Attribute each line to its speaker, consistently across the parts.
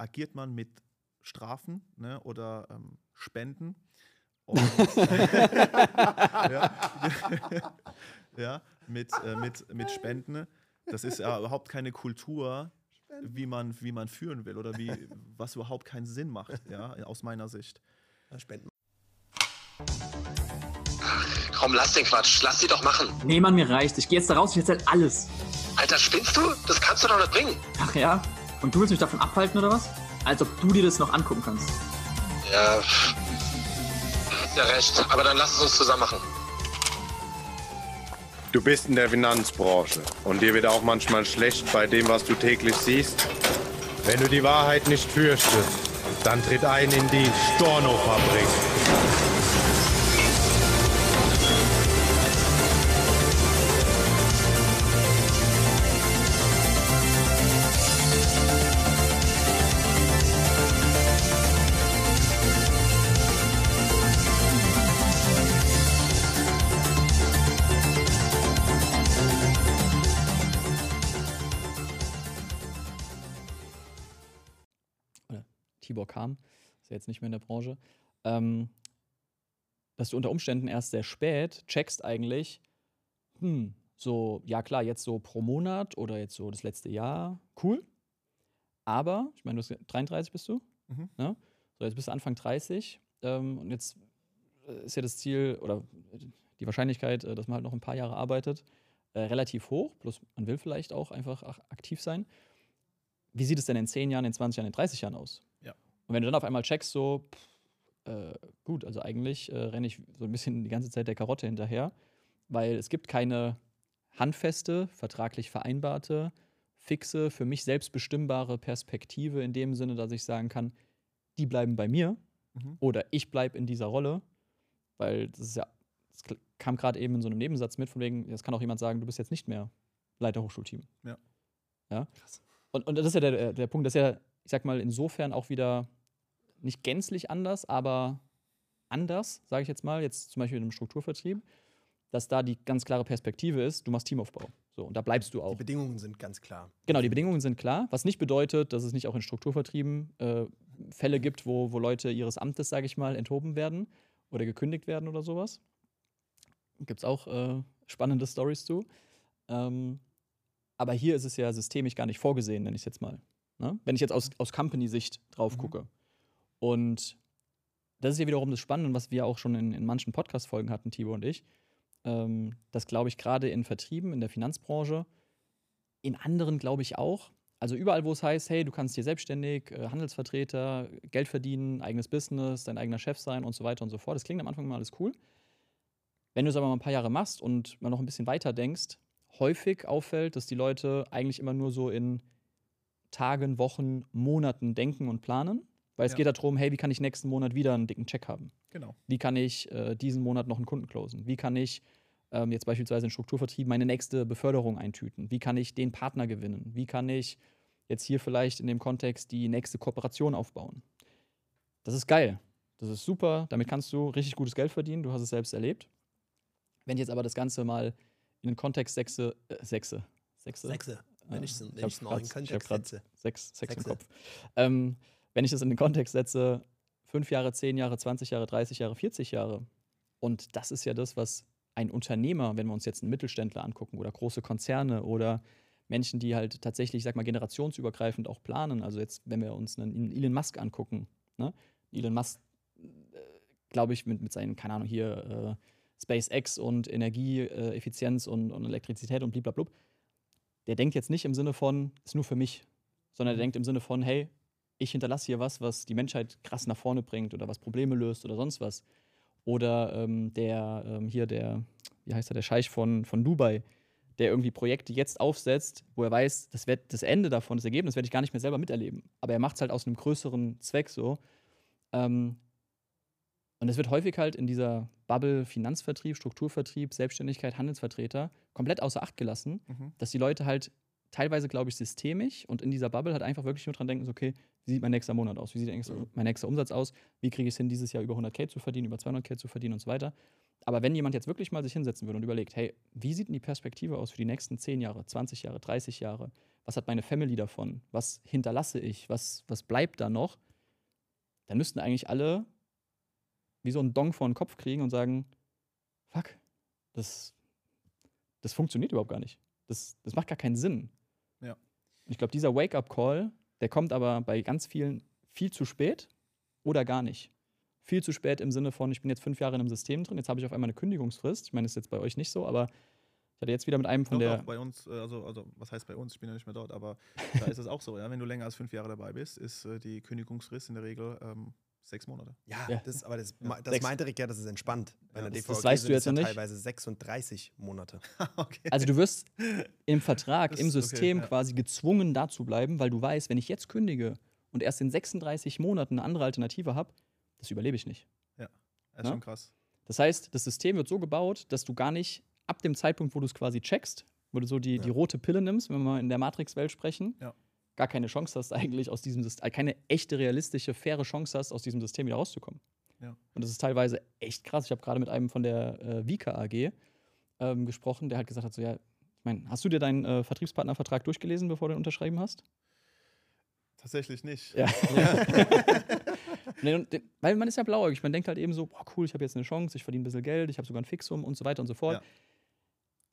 Speaker 1: agiert man mit Strafen ne, oder ähm, Spenden. Und, ja, ja, mit, äh, mit, mit Spenden. Das ist ja überhaupt keine Kultur, wie man, wie man führen will oder wie, was überhaupt keinen Sinn macht, ja, aus meiner Sicht.
Speaker 2: Spenden.
Speaker 3: Komm, lass den Quatsch. Lass sie doch machen.
Speaker 4: Nee, Mann, mir reicht. Ich gehe jetzt da raus, ich erzähl alles.
Speaker 3: Alter, spinnst du? Das kannst du doch nicht bringen.
Speaker 4: Ach ja? Und du willst mich davon abhalten, oder was? Als ob du dir das noch angucken kannst.
Speaker 3: Ja, hast ja recht. Aber dann lass es uns zusammen machen.
Speaker 5: Du bist in der Finanzbranche und dir wird auch manchmal schlecht bei dem, was du täglich siehst. Wenn du die Wahrheit nicht fürchtest, dann tritt ein in die Storno-Fabrik.
Speaker 6: In der Branche, ähm, dass du unter Umständen erst sehr spät checkst eigentlich, hm, so, ja klar, jetzt so pro Monat oder jetzt so das letzte Jahr, cool. Aber, ich meine, du bist 33 bist du?
Speaker 1: Mhm.
Speaker 6: Ja? So, jetzt bist du Anfang 30 ähm, und jetzt äh, ist ja das Ziel oder die Wahrscheinlichkeit, äh, dass man halt noch ein paar Jahre arbeitet, äh, relativ hoch. Plus man will vielleicht auch einfach ach- aktiv sein. Wie sieht es denn in 10 Jahren, in 20 Jahren, in 30 Jahren aus? Und wenn du dann auf einmal checkst, so, pff, äh, gut, also eigentlich äh, renne ich so ein bisschen die ganze Zeit der Karotte hinterher, weil es gibt keine handfeste, vertraglich vereinbarte, fixe, für mich selbst bestimmbare Perspektive in dem Sinne, dass ich sagen kann, die bleiben bei mir
Speaker 1: Mhm.
Speaker 6: oder ich bleibe in dieser Rolle, weil das ist ja, das kam gerade eben in so einem Nebensatz mit, von wegen, jetzt kann auch jemand sagen, du bist jetzt nicht mehr Leiter Hochschulteam.
Speaker 1: Ja.
Speaker 6: Ja. Und, und das ist ja der, der, der Punkt, das ist ja, ich sag mal, insofern auch wieder nicht gänzlich anders, aber anders, sage ich jetzt mal, jetzt zum Beispiel im Strukturvertrieb, dass da die ganz klare Perspektive ist, du machst Teamaufbau. So, und da bleibst du auch.
Speaker 2: Die Bedingungen sind ganz klar.
Speaker 6: Genau, die Bedingungen sind klar, was nicht bedeutet, dass es nicht auch in Strukturvertrieben äh, Fälle gibt, wo, wo Leute ihres Amtes, sage ich mal, enthoben werden oder gekündigt werden oder sowas. Gibt es auch äh, spannende Stories zu. Ähm, aber hier ist es ja systemisch gar nicht vorgesehen, nenne ich es jetzt mal. Ne? Wenn ich jetzt aus, aus Company-Sicht drauf gucke. Und das ist ja wiederum das Spannende, was wir auch schon in, in manchen Podcast-Folgen hatten, Tibor und ich. Ähm, dass, glaube ich, gerade in Vertrieben, in der Finanzbranche, in anderen glaube ich auch. Also überall, wo es heißt, hey, du kannst hier selbstständig, äh, Handelsvertreter, Geld verdienen, eigenes Business, dein eigener Chef sein und so weiter und so fort. Das klingt am Anfang mal alles cool. Wenn du es aber mal ein paar Jahre machst und mal noch ein bisschen weiter denkst, häufig auffällt, dass die Leute eigentlich immer nur so in Tagen, Wochen, Monaten denken und planen. Weil es
Speaker 1: Ja.
Speaker 6: geht darum, hey, wie kann ich nächsten Monat wieder einen dicken Check haben?
Speaker 1: Genau.
Speaker 6: Wie kann ich äh, diesen Monat noch einen Kunden closen? Wie kann ich ähm, jetzt beispielsweise in Strukturvertrieb meine nächste Beförderung eintüten? Wie kann ich den Partner gewinnen? Wie kann ich jetzt hier vielleicht in dem Kontext die nächste Kooperation aufbauen? Das ist geil. Das ist super. Damit kannst du richtig gutes Geld verdienen. Du hast es selbst erlebt. Wenn ich jetzt aber das Ganze mal in den Kontext sexe, äh, sexe, sexe,
Speaker 2: Sechse. Wenn ich es
Speaker 6: ich
Speaker 2: wenn in
Speaker 6: grad- ich hab
Speaker 2: Kontext
Speaker 6: grad
Speaker 2: setze.
Speaker 6: sechs, sechs im
Speaker 2: Sechse.
Speaker 6: Kopf. Ähm, wenn ich das in den Kontext setze, fünf Jahre, zehn Jahre, 20 Jahre, 30 Jahre, 40 Jahre. Und das ist ja das, was ein Unternehmer, wenn wir uns jetzt einen Mittelständler angucken oder große Konzerne oder Menschen, die halt tatsächlich, ich sag mal, generationsübergreifend auch planen. Also jetzt, wenn wir uns einen Elon Musk angucken, ne? Elon Musk, äh, glaube ich, mit, mit seinen, keine Ahnung, hier äh, SpaceX und Energieeffizienz und, und Elektrizität und blablabla, der denkt jetzt nicht im Sinne von, ist nur für mich, sondern der denkt im Sinne von, hey, ich hinterlasse hier was, was die Menschheit krass nach vorne bringt oder was Probleme löst oder sonst was. Oder ähm, der, ähm, hier der, wie heißt er, der Scheich von, von Dubai, der irgendwie Projekte jetzt aufsetzt, wo er weiß, das, wird, das Ende davon, das Ergebnis werde ich gar nicht mehr selber miterleben. Aber er macht es halt aus einem größeren Zweck so. Ähm, und es wird häufig halt in dieser Bubble Finanzvertrieb, Strukturvertrieb, Selbstständigkeit, Handelsvertreter komplett außer Acht gelassen,
Speaker 1: Mhm.
Speaker 6: dass die Leute halt teilweise, glaube ich, systemisch und in dieser Bubble halt einfach wirklich nur dran denken, so, okay, wie sieht mein nächster Monat aus? Wie sieht nächste- mein nächster Umsatz aus? Wie kriege ich es hin, dieses Jahr über 100k zu verdienen, über 200k zu verdienen und so weiter? Aber wenn jemand jetzt wirklich mal sich hinsetzen würde und überlegt, hey, wie sieht denn die Perspektive aus für die nächsten 10 Jahre, 20 Jahre, 30 Jahre? Was hat meine Family davon? Was hinterlasse ich? Was, was bleibt da noch? Dann müssten eigentlich alle wie so einen Dong vor den Kopf kriegen und sagen, fuck, das, das funktioniert überhaupt gar nicht. Das, das macht gar keinen Sinn. Ich glaube, dieser Wake-up-Call, der kommt aber bei ganz vielen viel zu spät oder gar nicht. Viel zu spät im Sinne von, ich bin jetzt fünf Jahre in einem System drin, jetzt habe ich auf einmal eine Kündigungsfrist. Ich meine, das ist jetzt bei euch nicht so, aber ich hatte jetzt wieder mit einem von der.
Speaker 1: doch, bei uns, äh, also, also was heißt bei uns, ich bin ja nicht mehr dort, aber da ist es auch so, ja. Wenn du länger als fünf Jahre dabei bist, ist äh, die Kündigungsfrist in der Regel ähm, sechs Monate.
Speaker 2: Ja,
Speaker 6: Ja.
Speaker 2: Das, aber das, das meinte Rick ja, das ist entspannt. Bei
Speaker 1: Ja,
Speaker 2: einer
Speaker 6: das-
Speaker 2: DVG
Speaker 6: das weißt du jetzt
Speaker 2: es ja
Speaker 6: noch nicht.
Speaker 2: teilweise 36 Monate.
Speaker 1: okay.
Speaker 6: Also du wirst im Vertrag,
Speaker 1: Das
Speaker 6: im
Speaker 1: okay,
Speaker 6: System
Speaker 1: ja.
Speaker 6: quasi gezwungen, da zu bleiben, weil du weißt, wenn ich jetzt kündige und erst in 36 Monaten eine andere Alternative habe, das überlebe ich nicht.
Speaker 1: das ist
Speaker 6: Ja?
Speaker 1: schon krass.
Speaker 6: Das heißt, das System wird so gebaut, dass du gar nicht ab dem Zeitpunkt, wo du es quasi checkst, wo du so die, die
Speaker 2: Ja.
Speaker 6: rote Pille nimmst, wenn wir mal in der Matrix-Welt sprechen,
Speaker 1: Ja.
Speaker 6: Gar keine Chance hast eigentlich aus diesem System, keine echte, realistische, faire Chance hast, aus diesem System wieder rauszukommen.
Speaker 1: Ja.
Speaker 6: Und das ist teilweise echt krass. Ich habe gerade mit einem von der äh, Vika AG ähm, gesprochen, der hat gesagt hat, so ja, ich meine, hast du dir deinen äh, Vertriebspartnervertrag durchgelesen, bevor du ihn unterschrieben hast?
Speaker 1: Tatsächlich nicht.
Speaker 6: Ja. den, weil man ist ja blauäugig. Man denkt halt eben so, boah, cool, ich habe jetzt eine Chance, ich verdiene ein bisschen Geld, ich habe sogar ein Fixum und so weiter und so fort.
Speaker 1: Ja.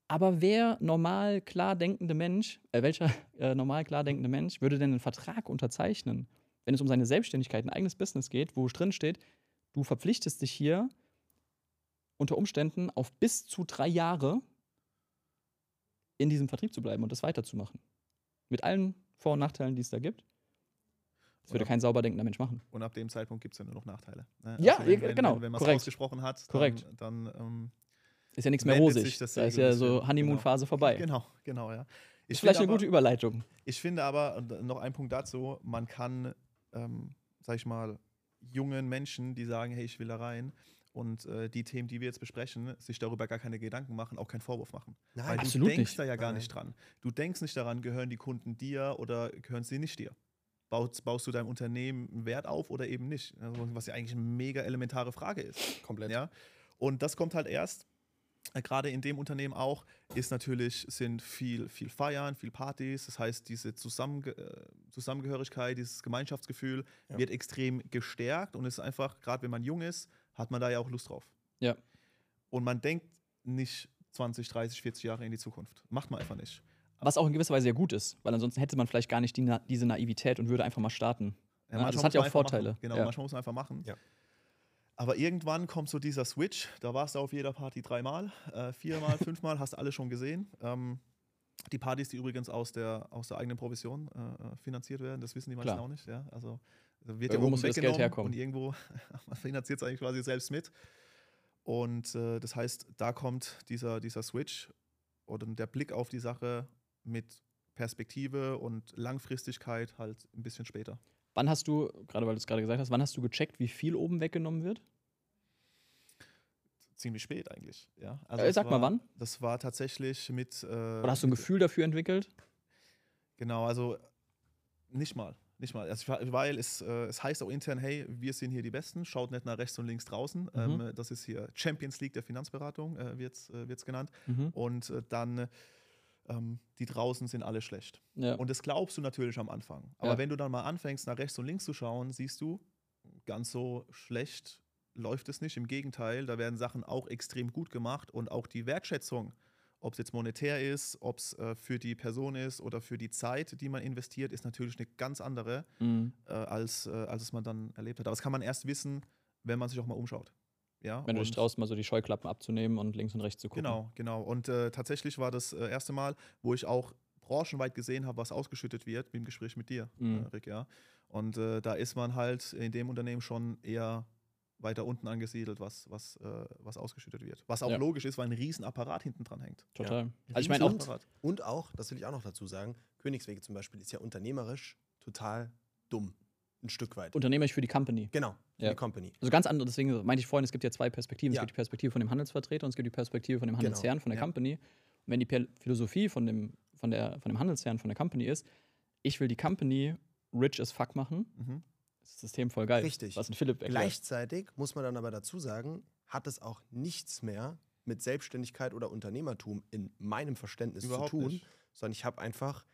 Speaker 6: Aber wer normal klar denkende Mensch, äh, welcher äh, normal klar denkende Mensch würde denn einen Vertrag unterzeichnen, wenn es um seine Selbstständigkeit, ein eigenes Business geht, wo drin steht, du verpflichtest dich hier unter Umständen auf bis zu drei Jahre in diesem Vertrieb zu bleiben und das weiterzumachen. Mit allen Vor- und Nachteilen, die es da gibt. Das würde kein sauber denkender Mensch machen.
Speaker 1: Und ab dem Zeitpunkt gibt es ja nur noch Nachteile. Ne?
Speaker 6: Ja,
Speaker 1: wenn,
Speaker 6: ja,
Speaker 1: wenn,
Speaker 6: genau,
Speaker 1: Wenn, wenn man es ausgesprochen hat, dann,
Speaker 6: Korrekt.
Speaker 1: dann ähm,
Speaker 6: Ist ja nichts mehr rosig.
Speaker 1: das
Speaker 6: da ist ja so. Honeymoon-Phase vorbei.
Speaker 1: genau, genau, ja. Ich
Speaker 6: Ist vielleicht
Speaker 1: finde
Speaker 6: eine
Speaker 1: aber-
Speaker 6: gute Überleitung.
Speaker 1: Ich finde aber, und noch ein Punkt dazu, man kann, ähm, sag ich mal, jungen Menschen, die sagen, hey, ich will da rein und äh, die Themen, die wir jetzt besprechen, sich darüber gar keine Gedanken machen, auch keinen Vorwurf machen.
Speaker 2: Nein,
Speaker 1: Weil
Speaker 6: absolut
Speaker 1: du denkst
Speaker 6: nicht.
Speaker 1: da ja gar
Speaker 2: Nein.
Speaker 1: nicht dran. Du denkst nicht daran, gehören die Kunden dir oder gehören sie nicht dir. Baust, baust du deinem Unternehmen einen Wert auf oder eben nicht? Also, was ja eigentlich eine mega elementare Frage ist.
Speaker 2: komplett.
Speaker 1: Ja? Und das kommt halt erst, äh, gerade in dem Unternehmen auch, ist natürlich, sind viel, viel Feiern, viel Partys. Das heißt, diese Zusammenge äh, Zusammengehörigkeit, dieses Gemeinschaftsgefühl
Speaker 2: Ja.
Speaker 1: wird extrem gestärkt und ist einfach, gerade wenn man jung ist, hat man da ja auch Lust drauf.
Speaker 6: Ja.
Speaker 1: Und man denkt nicht 20, 30, 40 Jahre in die Zukunft. Macht man einfach nicht.
Speaker 6: Was auch in gewisser Weise ja gut ist, weil ansonsten hätte man vielleicht gar nicht die, Na diese Naivität und würde einfach mal starten. Ja, das hat ja auch Vorteile.
Speaker 1: Machen. Genau,
Speaker 6: Ja.
Speaker 1: manchmal muss man einfach machen.
Speaker 2: Ja.
Speaker 1: Aber irgendwann kommt so dieser Switch, da warst du auf jeder Party dreimal, äh, viermal, fünfmal, hast alle schon gesehen. Ähm, die Partys, die übrigens aus der, aus der eigenen Provision äh, finanziert werden, das wissen die meisten
Speaker 6: Klar.
Speaker 1: auch nicht. Ja? Also wird
Speaker 6: Irgendwo
Speaker 1: ja
Speaker 6: muss das Geld herkommen.
Speaker 1: Und irgendwo finanziert es eigentlich quasi selbst mit. Und äh, das heißt, da kommt dieser, dieser Switch oder der Blick auf die Sache mit Perspektive und Langfristigkeit halt ein bisschen später.
Speaker 6: Wann hast du, gerade weil du es gerade gesagt hast, wann hast du gecheckt, wie viel oben weggenommen wird?
Speaker 1: ziemlich spät eigentlich. Ja,
Speaker 6: Äh,
Speaker 1: es
Speaker 6: sag mal
Speaker 1: war,
Speaker 6: wann.
Speaker 1: Das war tatsächlich mit. Äh,
Speaker 6: Oder hast du ein Gefühl dafür entwickelt?
Speaker 1: Genau, also nicht mal. Nicht mal. Also, weil es, äh, es heißt auch intern, hey, wir sind hier die Besten, schaut nicht nach rechts und links draußen.
Speaker 6: Mhm.
Speaker 1: Ähm, das ist hier Champions League der Finanzberatung, äh, wird es äh, genannt.
Speaker 6: Mhm.
Speaker 1: Und äh, dann, ähm, die draußen sind alle schlecht.
Speaker 6: Ja.
Speaker 1: Und das glaubst du natürlich am Anfang. Aber
Speaker 6: Ja.
Speaker 1: wenn du dann mal anfängst, nach rechts und links zu schauen, siehst du, ganz so schlecht läuft es nicht. Im Gegenteil, da werden Sachen auch extrem gut gemacht und auch die Wertschätzung, ob es jetzt monetär ist, ob es äh, für die Person ist oder für die Zeit, die man investiert, ist natürlich eine ganz andere,
Speaker 6: Mhm.
Speaker 1: äh, als, äh, als es man dann erlebt hat. Aber das kann man erst wissen, wenn man sich auch mal umschaut. Ja,
Speaker 6: Wenn du dich
Speaker 1: und-
Speaker 6: traust, mal so die Scheuklappen abzunehmen und links und rechts zu gucken.
Speaker 1: Genau, genau. Und äh, tatsächlich war das äh, erste Mal, wo ich auch branchenweit gesehen habe, was ausgeschüttet wird, im Gespräch mit dir,
Speaker 6: Mhm.
Speaker 1: äh, Rick, ja. Und äh, da ist man halt in dem Unternehmen schon eher weiter unten angesiedelt, was, was, äh, was ausgeschüttet wird. Was auch
Speaker 6: Ja.
Speaker 1: logisch ist, weil ein Riesenapparat hinten dran hängt.
Speaker 6: Total. Also ich meine auch,
Speaker 1: Riesenapparat.
Speaker 2: Und auch, das will ich auch noch dazu sagen, Königswege zum Beispiel ist ja unternehmerisch total dumm. Ein Stück weit.
Speaker 6: unternehmerisch für die Company.
Speaker 2: genau, für
Speaker 6: Ja.
Speaker 2: die Company.
Speaker 6: Also ganz andere, deswegen meinte ich vorhin, es gibt ja zwei Perspektiven. Es
Speaker 2: Ja.
Speaker 6: gibt die Perspektive von dem Handelsvertreter und es gibt die Perspektive von dem
Speaker 2: Genau,
Speaker 6: Handelsherrn, von der
Speaker 1: ja.
Speaker 6: Company. Und wenn die Per- Philosophie von dem, von, der, von dem Handelsherrn, von der Company ist, ich will die Company rich as fuck machen,
Speaker 1: Mhm.
Speaker 6: Das System voll geil.
Speaker 2: Richtig.
Speaker 6: Was ein Philipp erklärt.
Speaker 2: Gleichzeitig muss man dann aber dazu sagen, hat es auch nichts mehr mit Selbstständigkeit oder Unternehmertum in meinem Verständnis
Speaker 1: Überhaupt
Speaker 2: zu tun,
Speaker 1: nicht.
Speaker 2: sondern ich habe einfach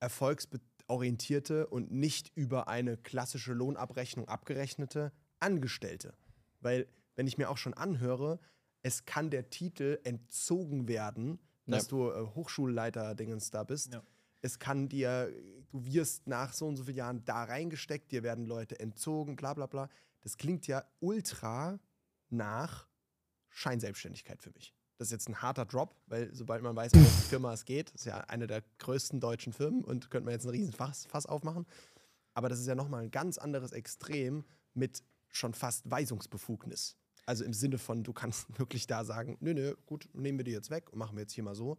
Speaker 2: erfolgsorientierte und nicht über eine klassische Lohnabrechnung abgerechnete Angestellte. Weil, wenn ich mir auch schon anhöre, es kann der Titel entzogen werden, dass
Speaker 6: Ja.
Speaker 2: du äh, Hochschulleiter-Dingens da bist.
Speaker 1: Ja.
Speaker 2: Es kann dir, du wirst nach so und so vielen Jahren da reingesteckt, dir werden Leute entzogen, bla bla bla. Das klingt ja ultra nach Scheinselbstständigkeit für mich. Das ist jetzt ein harter Drop, weil sobald man weiß, um welche Firma es geht, ist ja eine der größten deutschen Firmen und könnte man jetzt einen riesen Fass, Fass aufmachen. Aber das ist ja nochmal ein ganz anderes Extrem mit schon fast Weisungsbefugnis. Also im Sinne von, du kannst wirklich da sagen, nö, nö, gut, nehmen wir die jetzt weg und machen wir jetzt hier mal so.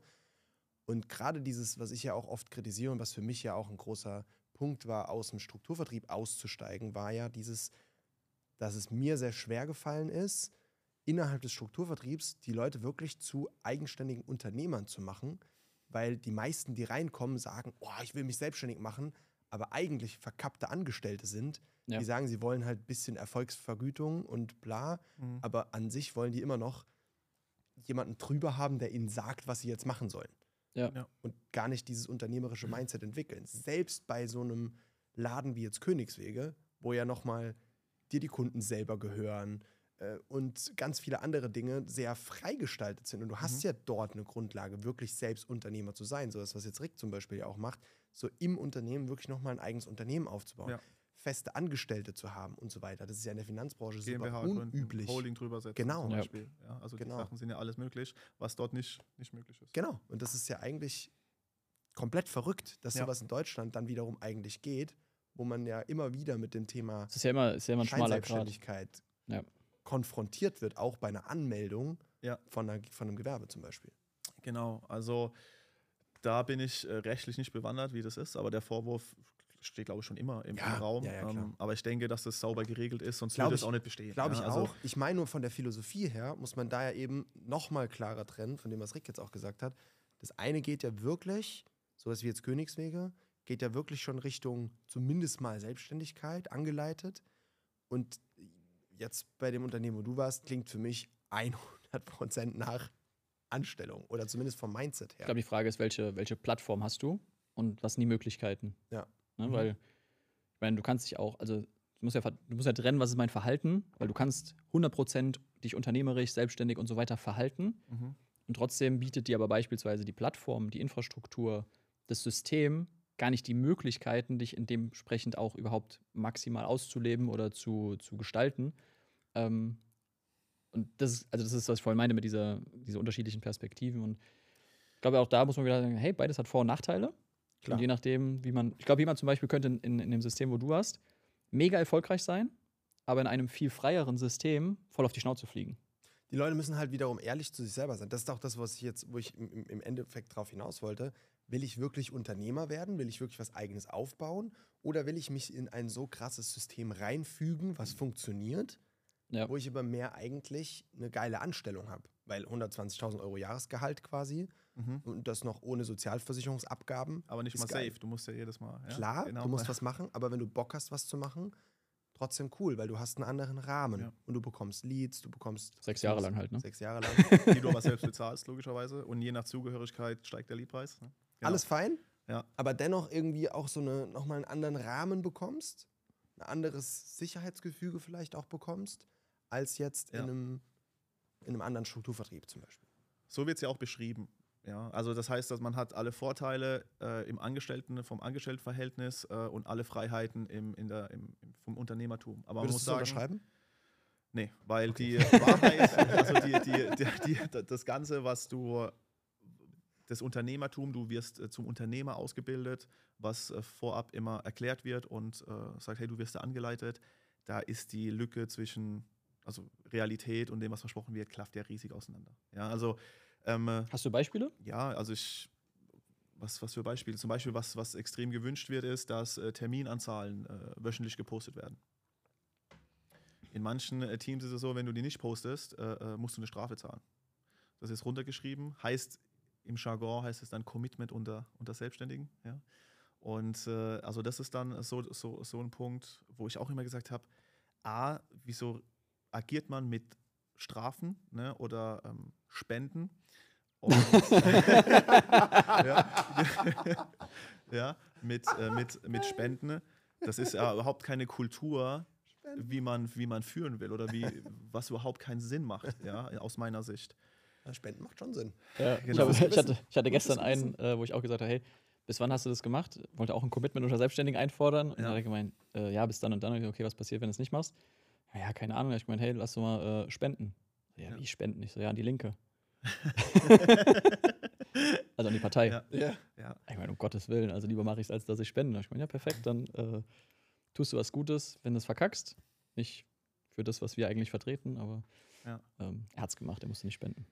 Speaker 2: Und gerade dieses, was ich ja auch oft kritisiere und was für mich ja auch ein großer Punkt war, aus dem Strukturvertrieb auszusteigen, war ja dieses, dass es mir sehr schwer gefallen ist, innerhalb des Strukturvertriebs die Leute wirklich zu eigenständigen Unternehmern zu machen, weil die meisten, die reinkommen, sagen, oh, ich will mich selbstständig machen, aber eigentlich verkappte Angestellte sind,
Speaker 6: Ja.
Speaker 2: die sagen, sie wollen halt ein bisschen Erfolgsvergütung und bla,
Speaker 1: Mhm.
Speaker 2: aber an sich wollen die immer noch jemanden drüber haben, der ihnen sagt, was sie jetzt machen sollen.
Speaker 6: Ja.
Speaker 1: Ja.
Speaker 2: Und gar nicht dieses unternehmerische Mindset entwickeln. Selbst bei so einem Laden wie jetzt Königswege, wo ja nochmal dir die Kunden selber gehören äh, und ganz viele andere Dinge sehr freigestaltet sind. Und du hast ja dort eine Grundlage, wirklich selbst Unternehmer zu sein. So das, was jetzt Rick zum Beispiel ja auch macht, so im Unternehmen wirklich nochmal ein eigenes Unternehmen aufzubauen.
Speaker 1: Ja.
Speaker 2: feste Angestellte zu haben und so weiter. Das ist ja in der Finanzbranche
Speaker 1: GmbH
Speaker 2: super unüblich.
Speaker 1: Holding drüber setzen
Speaker 2: Genau.
Speaker 1: zum. Beispiel. Ja, also
Speaker 2: Genau.
Speaker 1: die Sachen sind ja alles möglich, was dort nicht, nicht möglich ist.
Speaker 2: Genau. Und das ist ja eigentlich komplett verrückt, dass
Speaker 1: Ja.
Speaker 2: sowas in Deutschland dann wiederum eigentlich geht, wo man ja immer wieder mit dem Thema
Speaker 6: Es ist ja immer, ist ja immer ein schmaler Grad. Ja.
Speaker 2: Konfrontiert wird, auch bei einer Anmeldung
Speaker 1: Ja.
Speaker 2: von, einer, von einem Gewerbe zum Beispiel.
Speaker 1: Genau, also da bin ich äh, rechtlich nicht bewandert, wie das ist, aber der Vorwurf steht, glaube ich, schon immer im,
Speaker 2: Ja,
Speaker 1: Raum.
Speaker 2: ja, ja,
Speaker 1: ähm, aber ich denke, dass das sauber geregelt ist, sonst würde es
Speaker 2: ich-
Speaker 1: auch nicht bestehen.
Speaker 2: Glaube ich
Speaker 1: also,
Speaker 2: auch. Ich meine nur von der Philosophie her, muss man da ja eben nochmal klarer trennen, von dem, was Rick jetzt auch gesagt hat. Das eine geht ja wirklich, sowas wie jetzt Königswege, geht ja wirklich schon Richtung zumindest mal Selbstständigkeit angeleitet. Und jetzt bei dem Unternehmen, wo du warst, klingt für mich 100% nach Anstellung oder zumindest vom Mindset
Speaker 6: Ich
Speaker 2: her.
Speaker 6: glaube, die Frage ist, welche, welche Plattform hast du und was sind die Möglichkeiten?
Speaker 2: Ja.
Speaker 6: Ne,
Speaker 1: Mhm.
Speaker 6: Weil, ich meine, du kannst dich auch, also du musst, ja, du musst ja trennen, was ist mein Verhalten, weil du kannst 100% dich unternehmerisch, selbstständig und so weiter verhalten
Speaker 1: mhm.
Speaker 6: und trotzdem bietet dir aber beispielsweise die Plattform, die Infrastruktur, das System gar nicht die Möglichkeiten, dich in dementsprechend auch überhaupt maximal auszuleben oder zu, zu gestalten. Ähm, und das ist, also das ist, was ich vorhin meine mit dieser, dieser unterschiedlichen Perspektiven. Und ich glaube, auch da muss man wieder sagen, hey, beides hat Vor- und Nachteile.
Speaker 2: Klar.
Speaker 6: Und je nachdem, wie man, ich glaube, jemand zum Beispiel könnte in, in, in dem System, wo du warst, mega erfolgreich sein, aber in einem viel freieren System voll auf die Schnauze fliegen.
Speaker 2: Die Leute müssen halt wiederum ehrlich zu sich selber sein. Das ist auch das, was ich jetzt, wo ich im, Endeffekt drauf hinaus wollte. Will ich wirklich Unternehmer werden? Will ich wirklich was Eigenes aufbauen? Oder will ich mich in ein so krasses System reinfügen, was funktioniert,
Speaker 6: Ja.
Speaker 2: wo ich aber mehr eigentlich eine geile Anstellung habe? Weil 120.000 Euro Jahresgehalt quasi
Speaker 1: Mhm.
Speaker 2: und das noch ohne Sozialversicherungsabgaben.
Speaker 1: Aber nicht mal
Speaker 2: geil.
Speaker 1: safe, du musst ja jedes Mal. Ja?
Speaker 2: Klar,
Speaker 1: genau.
Speaker 2: du musst was machen, aber wenn du Bock hast, was zu machen, trotzdem cool, weil du hast einen anderen Rahmen
Speaker 1: Ja.
Speaker 2: und du bekommst Leads, du bekommst
Speaker 6: Sechs Jahre lang halt, ne?
Speaker 2: Sechs Jahre lang.
Speaker 1: die du aber selbst bezahlst, logischerweise. Und je nach Zugehörigkeit steigt der Liedpreis. Ne? Genau.
Speaker 2: Alles fein,
Speaker 1: Ja.
Speaker 2: aber dennoch irgendwie auch so eine, nochmal einen anderen Rahmen bekommst, ein anderes Sicherheitsgefüge vielleicht auch bekommst, als jetzt
Speaker 1: Ja.
Speaker 2: in, einem, in einem anderen Strukturvertrieb zum Beispiel.
Speaker 1: So wird es ja auch beschrieben. Ja, also das heißt, dass man hat alle Vorteile äh, im Angestellten, vom Angestelltenverhältnis äh, und alle Freiheiten im, in der, im, vom Unternehmertum. Aber man
Speaker 2: Würdest
Speaker 1: muss
Speaker 2: du so
Speaker 1: sagen,
Speaker 2: unterschreiben?
Speaker 1: Nee, weil die Wahrheit, also die, die, die, das Ganze, was du, das Unternehmertum, du wirst äh, zum Unternehmer ausgebildet, was äh, vorab immer erklärt wird und äh, sagt, hey, du wirst da angeleitet. Da ist die Lücke zwischen also Realität und dem, was versprochen wird, klafft ja riesig auseinander. Ja, also ähm, äh,
Speaker 6: Hast du Beispiele?
Speaker 1: ja, also ich, was, was für Beispiele? Zum Beispiel, was, was extrem gewünscht wird, ist, dass äh, Terminanzahlen äh, wöchentlich gepostet werden. In manchen äh, Teams ist es so, wenn du die nicht postest, musst du eine Strafe zahlen. Das ist runtergeschrieben, heißt im Jargon heißt es dann Commitment unter, unter Selbstständigen. Ja? Und äh, also das ist dann so, so, so ein Punkt, wo ich auch immer gesagt habe, A, wieso agiert man mit Strafen ne, oder ähm, Spenden? Und, ja, ja, mit, äh, mit, mit Spenden. Das ist ja überhaupt keine Kultur, wie man, wie man führen will oder wie, was überhaupt keinen Sinn macht, ja, aus meiner Sicht.
Speaker 2: Ja, Spenden macht schon Sinn.
Speaker 6: Ja,
Speaker 1: Genau.
Speaker 6: ich, hab, ich, hatte, ich hatte gestern einen, äh, wo ich auch gesagt habe, hey, bis wann hast du das gemacht? Wollte auch ein Commitment unter Selbstständigen einfordern. Und
Speaker 1: Ja.
Speaker 6: dann hat er gemeint, äh, ja, bis dann und dann. Und ich, okay, was passiert, wenn du es nicht machst? Ja, ja, keine Ahnung. Da Ich gemeint, hey, lass doch mal äh, spenden. Ja,
Speaker 1: Ja.
Speaker 6: wie spenden? Ich so, ja, an die Linke. also an die Partei.
Speaker 1: Ja.
Speaker 2: Ja.
Speaker 1: Ja,
Speaker 6: Ich meine, um Gottes Willen, also lieber mache ich es, als dass ich spende. Ich meine, ja, perfekt, dann äh, tust du was Gutes, wenn du es verkackst. Nicht für das, was wir eigentlich vertreten, aber
Speaker 1: Ja.
Speaker 6: ähm, er hat es gemacht, er musste nicht spenden.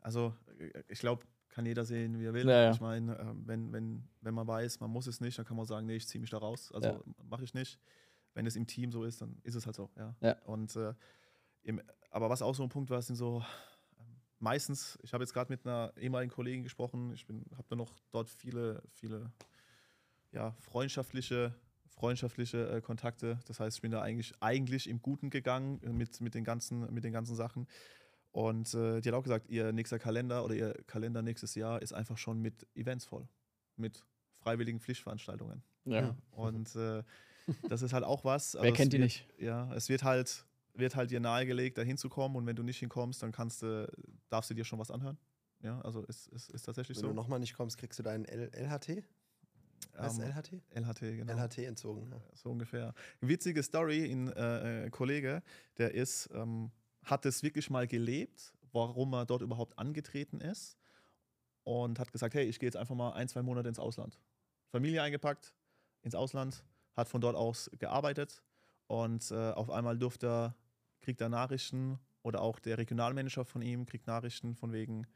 Speaker 1: Also äh, ich glaube, kann jeder sehen, wie er will.
Speaker 6: Ja, ja.
Speaker 1: Ich meine, ähm, wenn, wenn, wenn man weiß, man muss es nicht, dann kann man sagen, nee, ich ziehe mich da raus. Also
Speaker 6: Ja.
Speaker 1: mache ich nicht. Wenn es im Team so ist, dann ist es halt so. Ja.
Speaker 6: Ja.
Speaker 1: Und äh, im, aber was auch so ein Punkt war, sind so ähm, meistens, ich habe jetzt gerade mit einer ehemaligen Kollegin gesprochen, ich habe da noch dort viele, viele ja, freundschaftliche, freundschaftliche äh, Kontakte. Das heißt, ich bin da eigentlich, eigentlich im Guten gegangen äh, mit, mit, den ganzen, mit den ganzen Sachen. Und äh, die hat auch gesagt, ihr nächster Kalender oder ihr Kalender nächstes Jahr ist einfach schon mit Events voll. Mit freiwilligen Pflichtveranstaltungen.
Speaker 6: Ja.
Speaker 1: Und äh, das ist halt auch was.
Speaker 6: Wer
Speaker 1: es
Speaker 6: kennt die
Speaker 1: wird,
Speaker 6: nicht?
Speaker 1: Ja, es wird halt, wird halt dir nahegelegt, da hinzukommen und wenn du nicht hinkommst, dann kannst du, darfst du dir schon was anhören. Ja, also ist, ist, ist tatsächlich
Speaker 2: Wenn
Speaker 1: so.
Speaker 2: du nochmal nicht kommst, kriegst du deinen L LHT? Was ist
Speaker 1: Ähm,
Speaker 2: LHT?
Speaker 1: LHT, genau.
Speaker 2: LHT entzogen. Ja.
Speaker 1: So ungefähr. Witzige Story, ein äh, äh, Kollege, der ist, ähm, hat es wirklich mal gelebt, warum er dort überhaupt angetreten ist und hat gesagt, hey, ich gehe jetzt einfach mal ein, zwei Monate ins Ausland. Familie eingepackt, ins Ausland, hat von dort aus gearbeitet und äh, auf einmal durfte er, kriegt er Nachrichten oder auch der Regionalmanager von ihm kriegt Nachrichten von wegen,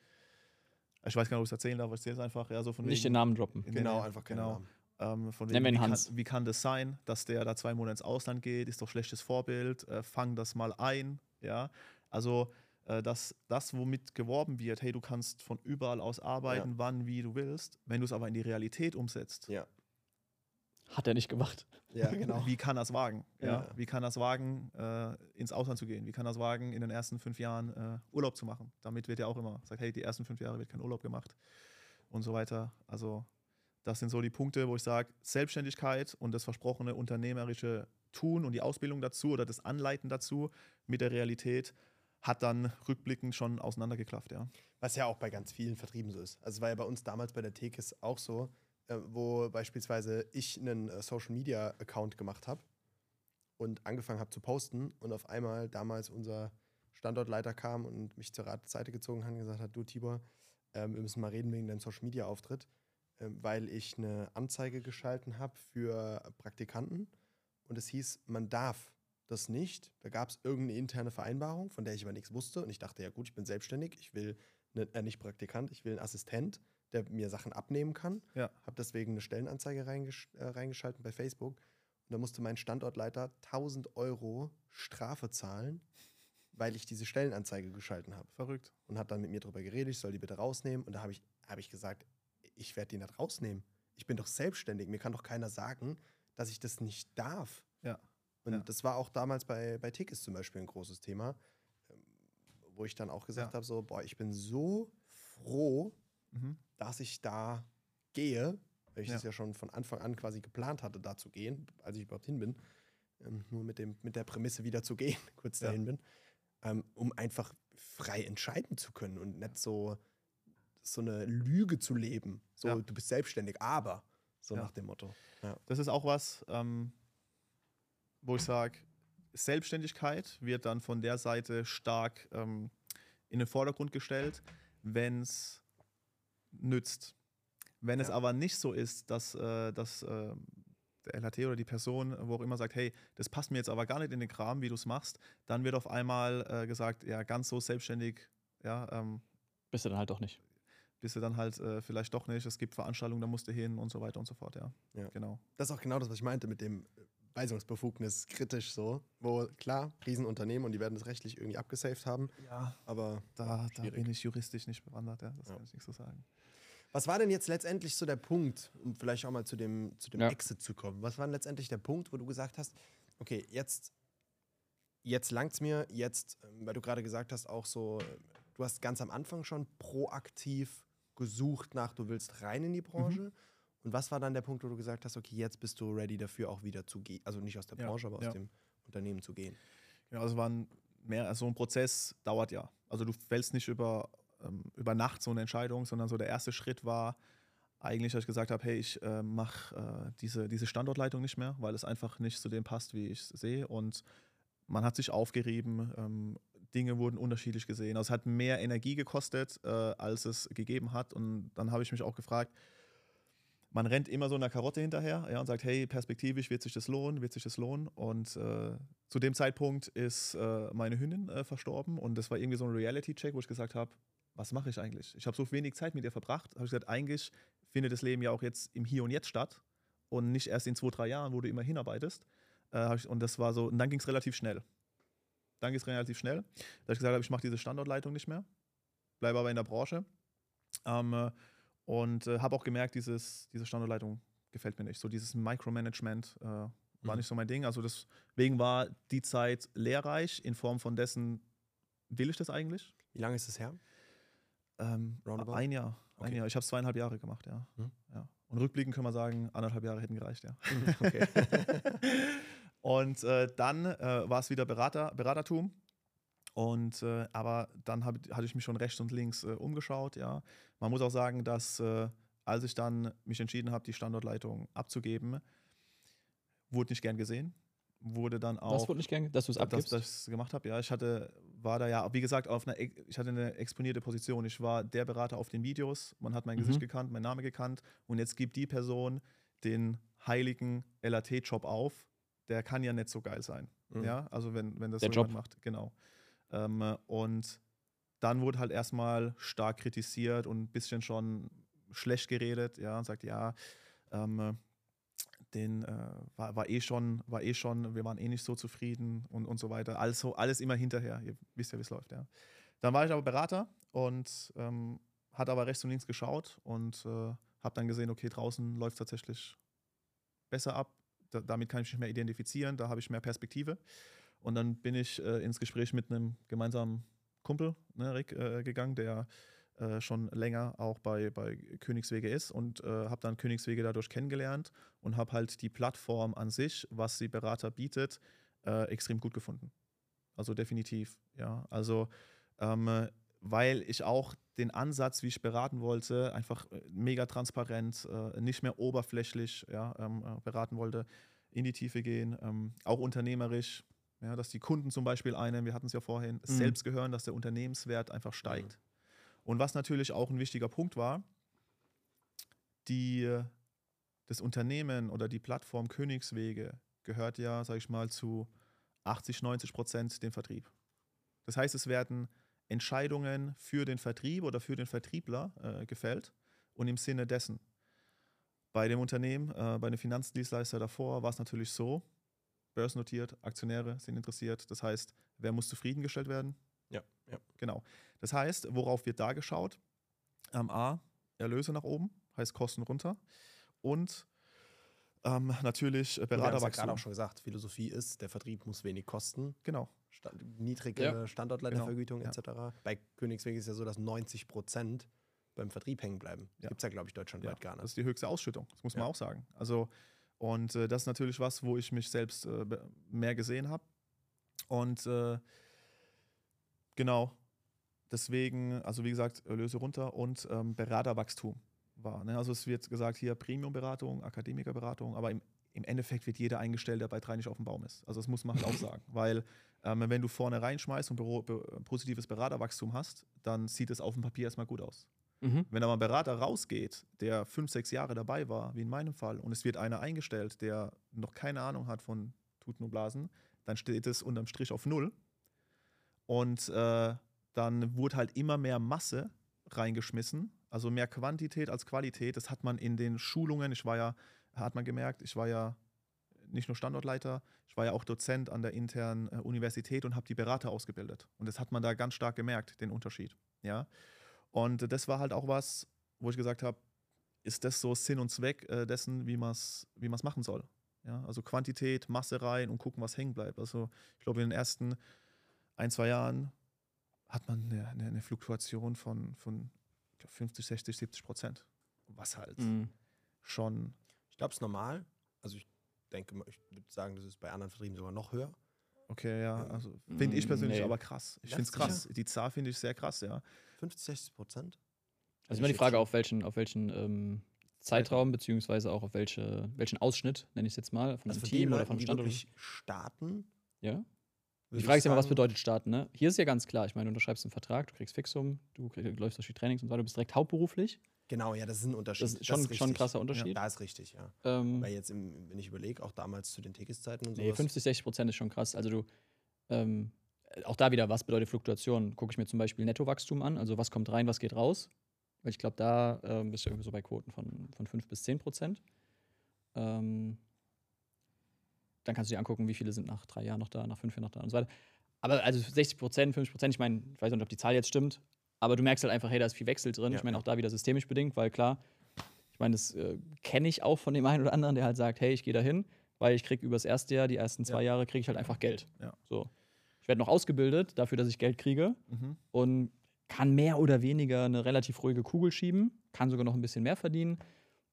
Speaker 1: ich weiß gar nicht, ob ich es erzählen darf, aber ich erzähle es einfach, ja, so von
Speaker 6: Nicht
Speaker 1: wegen,
Speaker 6: den Namen droppen.
Speaker 2: Genau,
Speaker 1: nee,
Speaker 2: einfach keinen
Speaker 1: genau.
Speaker 2: Namen.
Speaker 1: ähm, von wegen, wie,
Speaker 6: Hans.
Speaker 1: Kann, wie kann das sein, dass der da zwei Monate ins Ausland geht? Ist doch schlechtes Vorbild. Äh, fang das mal ein. Ja, also äh, dass das, womit geworben wird, hey, du kannst von überall aus arbeiten, wann, wie du willst. Wenn du es aber in die Realität umsetzt,
Speaker 2: Ja.
Speaker 6: Hat er nicht gemacht.
Speaker 2: Ja, genau.
Speaker 1: wie kann er es wagen? Ja.
Speaker 2: Ja.
Speaker 1: Wie kann er es wagen, äh, ins Ausland zu gehen? Wie kann er es wagen, in den ersten fünf Jahren äh, Urlaub zu machen? Damit wird ja auch immer gesagt, hey, die ersten fünf Jahre wird kein Urlaub gemacht und so weiter. Also das sind so die Punkte, wo ich sage, Selbstständigkeit und das versprochene unternehmerische Tun und die Ausbildung dazu oder das Anleiten dazu mit der Realität hat dann rückblickend schon auseinandergeklafft, ja.
Speaker 2: Was ja auch bei ganz vielen Vertrieben so ist. Also es war ja bei uns damals bei der Tekis auch so, äh, wo beispielsweise ich einen äh, Social Media Account gemacht habe und angefangen habe zu posten und auf einmal damals unser Standortleiter kam und mich zur Seite gezogen hat und gesagt hat, du Tibor, ähm, wir müssen mal reden wegen deinem Social Media Auftritt, ähm, weil ich eine Anzeige geschalten habe für Praktikanten und es hieß, man darf das nicht. Da gab es irgendeine interne Vereinbarung, von der ich aber nichts wusste und ich dachte, ja gut, ich bin selbstständig, ich will ne, äh, nicht Praktikant, ich will einen Assistent, der mir Sachen abnehmen kann.
Speaker 1: Ja.
Speaker 2: Habe deswegen eine Stellenanzeige reingesch äh, reingeschalten bei Facebook. Und da musste mein Standortleiter 1000 Euro Strafe zahlen, weil ich diese Stellenanzeige geschalten habe.
Speaker 1: Verrückt.
Speaker 2: Und hat dann mit mir darüber geredet, ich soll die bitte rausnehmen. Und da habe ich, hab ich gesagt, ich werde die nicht rausnehmen. Ich bin doch selbstständig. Mir kann doch keiner sagen, dass ich das nicht darf.
Speaker 1: Ja.
Speaker 2: Und
Speaker 1: Ja.
Speaker 2: das war auch damals bei, bei Tickets zum Beispiel ein großes Thema, ähm, wo ich dann auch gesagt
Speaker 1: Ja.
Speaker 2: habe: so, boah, ich bin so froh,
Speaker 1: Mhm.
Speaker 2: dass ich da gehe, weil ich
Speaker 1: Ja.
Speaker 2: das ja schon von Anfang an quasi geplant hatte, da zu gehen, als ich überhaupt hin bin. Ähm, nur mit, dem, mit der Prämisse wieder zu gehen, kurz dahin bin, ähm, um einfach frei entscheiden zu können und nicht so, so eine Lüge zu leben. So,
Speaker 1: Ja.
Speaker 2: du bist selbstständig, aber so
Speaker 1: Ja.
Speaker 2: nach dem Motto.
Speaker 1: Das ist auch was, ähm, wo ich sage, Selbstständigkeit wird dann von der Seite stark ähm, in den Vordergrund gestellt, wenn es nützt. Wenn es
Speaker 2: Ja.
Speaker 1: aber nicht so ist, dass, äh, dass äh, der LHT oder die Person, wo auch immer sagt, hey, das passt mir jetzt aber gar nicht in den Kram, wie du es machst, dann wird auf einmal äh, gesagt, ja, ganz so selbstständig, ja, ähm,
Speaker 6: Bist du dann halt doch nicht.
Speaker 1: Bist du dann halt äh, vielleicht doch nicht. Es gibt Veranstaltungen, da musst du hin und so weiter und so fort, ja.
Speaker 2: Ja.
Speaker 1: Genau.
Speaker 2: Das ist auch genau das, was ich meinte mit dem Weisungsbefugnis kritisch so, wo klar, Riesenunternehmen und die werden das rechtlich irgendwie abgesaved haben,
Speaker 1: Ja,
Speaker 2: aber
Speaker 1: Da, da bin ich juristisch nicht bewandert, ja. Das
Speaker 2: Ja.
Speaker 1: kann ich nicht so sagen.
Speaker 2: Was war denn jetzt letztendlich so der Punkt, um vielleicht auch mal zu dem, zu dem
Speaker 6: Ja.
Speaker 2: Exit zu kommen? Was war denn letztendlich der Punkt, wo du gesagt hast, okay, jetzt, jetzt langt's mir, jetzt, ähm, weil du gerade gesagt hast, auch so, äh, du hast ganz am Anfang schon proaktiv gesucht nach, du willst rein in die Branche.
Speaker 1: Mhm.
Speaker 2: Und was war dann der Punkt, wo du gesagt hast, okay, jetzt bist du ready dafür auch wieder zu gehen, also nicht aus der
Speaker 1: Ja,
Speaker 2: Branche, aber aus
Speaker 1: ja.
Speaker 2: dem Unternehmen zu gehen?
Speaker 1: Ja, also war ein, mehr, also so ein Prozess dauert ja. Also du fällst nicht über, ähm, über Nacht so eine Entscheidung, sondern so der erste Schritt war eigentlich, dass ich gesagt habe, hey, ich äh, mache äh, diese, diese Standortleitung nicht mehr, weil es einfach nicht zu dem passt, wie ich es sehe. Und man hat sich aufgerieben, ähm, Dinge wurden unterschiedlich gesehen. Also es hat mehr Energie gekostet, äh, als es gegeben hat. Und dann habe ich mich auch gefragt, man rennt immer so einer Karotte hinterher ja, und sagt, hey, perspektivisch wird sich das lohnen, wird sich das lohnen. Und äh, zu dem Zeitpunkt ist äh, meine Hündin äh, verstorben und das war irgendwie so ein Reality-Check, wo ich gesagt habe, was mache ich eigentlich? Ich habe so wenig Zeit mit ihr verbracht. Habe ich gesagt, eigentlich findet das Leben ja auch jetzt im Hier und Jetzt statt und nicht erst in zwei, drei Jahren, wo du immer hinarbeitest. Äh, ich, und das war so, und dann ging es relativ schnell. Dann ging es relativ schnell, dass ich gesagt habe, ich mache diese Standortleitung nicht mehr, bleibe aber in der Branche. Ähm, äh, und äh, habe auch gemerkt, dieses, diese Standortleitung gefällt mir nicht. So dieses Micromanagement äh, war
Speaker 2: Mhm.
Speaker 1: nicht so mein Ding. Also deswegen war die Zeit lehrreich in Form von dessen, will ich das eigentlich?
Speaker 2: Wie lange ist es her?
Speaker 1: Ähm, ein Jahr. Ein
Speaker 2: Okay.
Speaker 1: Jahr. Ich habe zweieinhalb Jahre gemacht, ja.
Speaker 2: Mhm.
Speaker 1: ja. Und rückblickend können wir sagen, anderthalb Jahre hätten gereicht, ja.
Speaker 2: okay.
Speaker 1: Und äh, dann äh, war es wieder Berater, Beratertum. Und äh, aber dann hab, hatte ich mich schon rechts und links äh, umgeschaut, ja. Man muss auch sagen, dass äh, als ich dann mich entschieden habe, die Standortleitung abzugeben, wurde nicht gern gesehen. Wurde dann auch
Speaker 6: Was wurde nicht gern, dass du es
Speaker 1: dass,
Speaker 6: abgibst?
Speaker 1: dass ich es gemacht habe. Ja, ich hatte, war da ja, wie gesagt, auf einer, ich hatte eine exponierte Position. Ich war der Berater auf den Videos. Man hat mein Gesicht
Speaker 6: Mhm.
Speaker 1: gekannt, mein Name gekannt. Und jetzt gibt die Person den heiligen LAT-Job auf. Der kann ja nicht so geil sein.
Speaker 2: Mhm.
Speaker 1: Ja, also wenn, wenn das
Speaker 6: Der
Speaker 1: so
Speaker 6: Job.
Speaker 1: macht. Genau. Ähm, äh, und dann wurde halt erstmal stark kritisiert und ein bisschen schon schlecht geredet. Ja, und sagt, ja, ähm, äh, den äh, war, war eh schon, war eh schon, wir waren eh nicht so zufrieden und, und so weiter. Also alles immer hinterher. Ihr wisst ja, wie es läuft, ja. Dann war ich aber Berater und ähm, hat aber rechts und links geschaut und äh, habe dann gesehen, okay, draußen läuft tatsächlich besser ab. Da, damit kann ich mich mehr identifizieren, da habe ich mehr Perspektive. Und dann bin ich äh, ins Gespräch mit einem gemeinsamen Kumpel, ne, Rick, äh, gegangen, der äh, schon länger auch bei, bei Königswege ist und äh, habe dann Königswege dadurch kennengelernt und habe halt die Plattform an sich, was die Berater bietet, äh, extrem gut gefunden. Also definitiv, ja. Also ähm, äh, weil ich auch den Ansatz, wie ich beraten wollte, einfach äh, mega transparent, äh, nicht mehr oberflächlich ja, ähm, äh, beraten wollte, in die Tiefe gehen, ähm, auch unternehmerisch, ja, dass die Kunden zum Beispiel einem, wir hatten es ja vorhin, selbst gehören, dass der Unternehmenswert einfach steigt. Und was natürlich auch ein wichtiger Punkt war, die, das Unternehmen oder die Plattform Königswege gehört ja, sage ich mal, zu 80, 90 Prozent dem Vertrieb. Das heißt, es werden Entscheidungen für den Vertrieb oder für den Vertriebler äh, gefällt und im Sinne dessen. Bei dem Unternehmen, äh, bei dem Finanzdienstleister davor war es natürlich so, börsennotiert, Aktionäre sind interessiert. Das heißt, wer muss zufriedengestellt werden?
Speaker 2: Ja, ja.
Speaker 1: Genau. Das heißt, worauf wird da geschaut? Ähm, A, Erlöse nach oben, heißt Kosten runter. Und ähm, natürlich äh,
Speaker 2: Wir haben es ja
Speaker 1: Beraterwachstum.
Speaker 2: gerade auch schon gesagt, Philosophie ist, der Vertrieb muss wenig kosten.
Speaker 1: Genau.
Speaker 2: Sta niedrige
Speaker 6: Ja.
Speaker 2: Standortleitervergütung
Speaker 1: Genau,
Speaker 2: etc. Bei Königsweg ist es ja so, dass 90 Prozent beim Vertrieb hängen bleiben.
Speaker 1: Ja.
Speaker 2: Gibt es ja, glaube ich, deutschlandweit
Speaker 1: Ja,
Speaker 2: gar
Speaker 1: Das
Speaker 2: nicht.
Speaker 1: ist die höchste Ausschüttung, das muss man
Speaker 2: Ja.
Speaker 1: auch sagen. Also, und äh, das ist natürlich was, wo ich mich selbst äh, mehr gesehen habe. Und äh, genau, deswegen, also wie gesagt, Erlöse runter und ähm, Beraterwachstum war. Ne? Also es wird gesagt, hier Premium-Beratung, Akademikerberatung, aber im, im Endeffekt wird jeder eingestellt, der bei drei nicht auf dem Baum ist. Also das muss man halt auch sagen. Weil ähm, wenn du vorne reinschmeißt und Büro, be, positives Beraterwachstum hast, dann sieht es auf dem Papier erstmal gut aus.
Speaker 6: Mhm.
Speaker 1: Wenn aber ein Berater rausgeht, der fünf, sechs Jahre dabei war, wie in meinem Fall, und es wird einer eingestellt, der noch keine Ahnung hat von Tuten und Blasen, dann steht es unterm Strich auf Null. Und äh, dann wurde halt immer mehr Masse reingeschmissen, also mehr Quantität als Qualität. Das hat man in den Schulungen, ich war ja, hat man gemerkt, ich war ja nicht nur Standortleiter, ich war ja auch Dozent an der internen äh, Universität und habe die Berater ausgebildet. Und das hat man da ganz stark gemerkt, den Unterschied. Ja. Und äh, das war halt auch was, wo ich gesagt habe, ist das so Sinn und Zweck äh, dessen, wie man es wie man's machen soll. Ja, also Quantität, Masse rein und gucken, was hängen bleibt. Also ich glaube, in den ersten ein, zwei Jahren hat man eine, eine, eine Fluktuation von, von ich glaub, 50, 60, 70 Prozent. Was halt
Speaker 6: Mhm.
Speaker 1: schon,
Speaker 2: Ich glaube, es ist normal. Also ich denke, mal, ich würde sagen, das ist bei anderen Vertrieben sogar noch höher.
Speaker 1: okay, ja, also finde ich persönlich
Speaker 6: nee.
Speaker 1: aber krass. Ich finde es
Speaker 2: sicher.
Speaker 1: krass. Die Zahl finde ich sehr krass, ja.
Speaker 2: 50, 60 Prozent?
Speaker 6: Also immer die Frage, auf welchen, auf welchen ähm, Zeitraum, beziehungsweise auch auf welche, welchen Ausschnitt, nenne ich es jetzt mal, von
Speaker 2: Also
Speaker 6: einem Team
Speaker 2: den
Speaker 6: oder
Speaker 2: Leuten,
Speaker 6: vom
Speaker 2: die
Speaker 6: Standort.
Speaker 2: wirklich starten.
Speaker 6: Ja. Die
Speaker 2: ich
Speaker 6: Frage ist ja immer, was bedeutet starten, ne? Hier ist ja ganz klar, ich meine, du unterschreibst einen Vertrag, du kriegst Fixum, du krieg, läufst durch die Trainings und so weiter, du bist direkt hauptberuflich.
Speaker 2: Genau, ja, das ist ein Unterschied.
Speaker 6: Das ist schon, schon ein krasser Unterschied.
Speaker 2: Da ist richtig, ja.
Speaker 6: Ähm,
Speaker 2: Weil jetzt, im, wenn ich überlege, auch damals zu den Tekis-Zeiten und
Speaker 6: nee,
Speaker 2: sowas.
Speaker 6: 50, 60 Prozent ist schon krass. Also du, ähm, auch da wieder, was bedeutet Fluktuation? Gucke ich mir zum Beispiel Nettowachstum an, also was kommt rein, was geht raus. Weil ich glaube, da ähm, bist du irgendwie so bei Quoten von, von 5 bis 10 Prozent. Ähm, dann kannst du dir angucken, wie viele sind nach drei Jahren noch da, nach fünf Jahren noch da und so weiter. Aber also 60 Prozent, 50 Prozent, ich meine, ich weiß nicht, ob die Zahl jetzt stimmt, aber du merkst halt einfach, hey, da ist viel Wechsel drin.
Speaker 2: Ja,
Speaker 6: ich meine,
Speaker 2: ja.
Speaker 6: auch da wieder systemisch bedingt, weil klar, ich meine, das äh, kenne ich auch von dem einen oder anderen, der halt sagt, hey, ich gehe da hin, weil ich kriege über das erste Jahr, die ersten zwei Jahre, kriege ich halt einfach Geld.
Speaker 1: Ja.
Speaker 6: So. Ich werde noch ausgebildet dafür, dass ich Geld kriege
Speaker 1: Mhm.
Speaker 6: und kann mehr oder weniger eine relativ ruhige Kugel schieben, kann sogar noch ein bisschen mehr verdienen,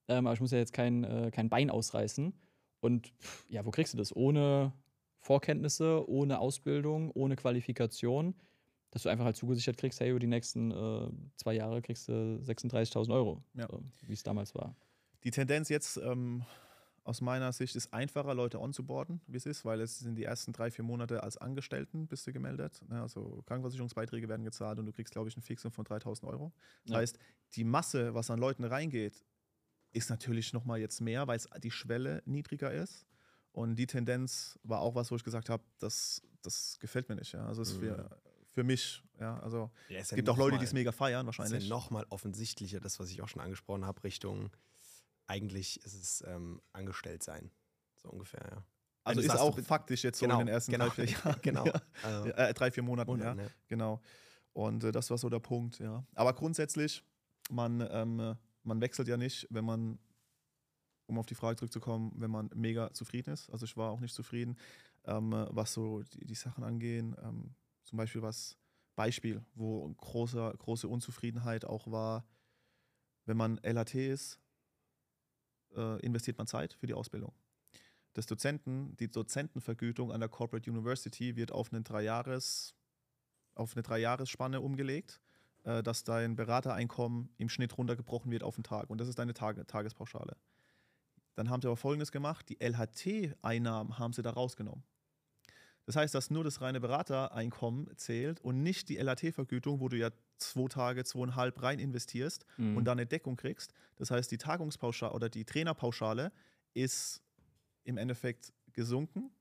Speaker 6: ähm, aber ich muss ja jetzt kein, äh, kein Bein ausreißen. Und pff, ja, wo kriegst du das? Ohne Vorkenntnisse, ohne Ausbildung, ohne Qualifikation, dass du einfach halt zugesichert kriegst, hey, über die nächsten äh, zwei Jahre kriegst du 36.000 Euro,
Speaker 1: Ja.
Speaker 6: so, wie es damals war.
Speaker 1: Die Tendenz jetzt ähm, aus meiner Sicht ist einfacher, Leute onzuboarden, wie es ist, weil es sind die ersten drei, vier Monate als Angestellten bist du gemeldet. Ne? Also Krankenversicherungsbeiträge werden gezahlt und du kriegst, glaube ich, ein Fixum von 3000 Euro. Das
Speaker 6: Ja.
Speaker 1: heißt, die Masse, was an Leuten reingeht, ist natürlich nochmal jetzt mehr, weil die Schwelle niedriger ist. Und die Tendenz war auch was, wo ich gesagt habe, das, das gefällt mir nicht. Ja? Also es ist für, für mich, ja, also
Speaker 2: Ja,
Speaker 1: es
Speaker 2: ja
Speaker 1: gibt auch Leute, die es mega feiern
Speaker 2: Das ist
Speaker 1: wahrscheinlich.
Speaker 2: ja nochmal offensichtlicher, das, was ich auch schon angesprochen habe, Richtung eigentlich ist es ähm, angestellt sein. So ungefähr, ja.
Speaker 1: also ist auch faktisch jetzt so in den ersten
Speaker 2: genau,
Speaker 1: drei, vier Jahren.
Speaker 2: genau.
Speaker 1: Ja.
Speaker 2: Äh,
Speaker 1: Äh, drei, vier Monaten,
Speaker 2: Monat,
Speaker 1: ja.
Speaker 2: ne?
Speaker 1: Genau. Und äh, das war so der Punkt, ja. Aber grundsätzlich, man, ähm, man wechselt ja nicht, wenn man, um auf die Frage zurückzukommen, wenn man mega zufrieden ist. Also ich war auch nicht zufrieden, ähm, was so die, die Sachen angehen. Ähm, zum Beispiel was, Beispiel, wo große, große Unzufriedenheit auch war, wenn man LHT ist, äh, investiert man Zeit für die Ausbildung. Das Dozenten, die Dozentenvergütung an der Corporate University wird auf einen Dreijahres, auf eine Dreijahresspanne umgelegt, äh, dass dein Beratereinkommen im Schnitt runtergebrochen wird auf den Tag. Und das ist deine Tage, Tagespauschale. Dann haben sie aber Folgendes gemacht: Die LHT-Einnahmen haben sie da rausgenommen. Das heißt, dass nur das reine Beratereinkommen zählt und nicht die LHT-Vergütung, wo du ja zwei Tage, zweieinhalb rein investierst
Speaker 6: Mhm.
Speaker 1: und dann eine Deckung kriegst. Das heißt, die Tagungspauschale oder die Trainerpauschale ist im Endeffekt gesunken,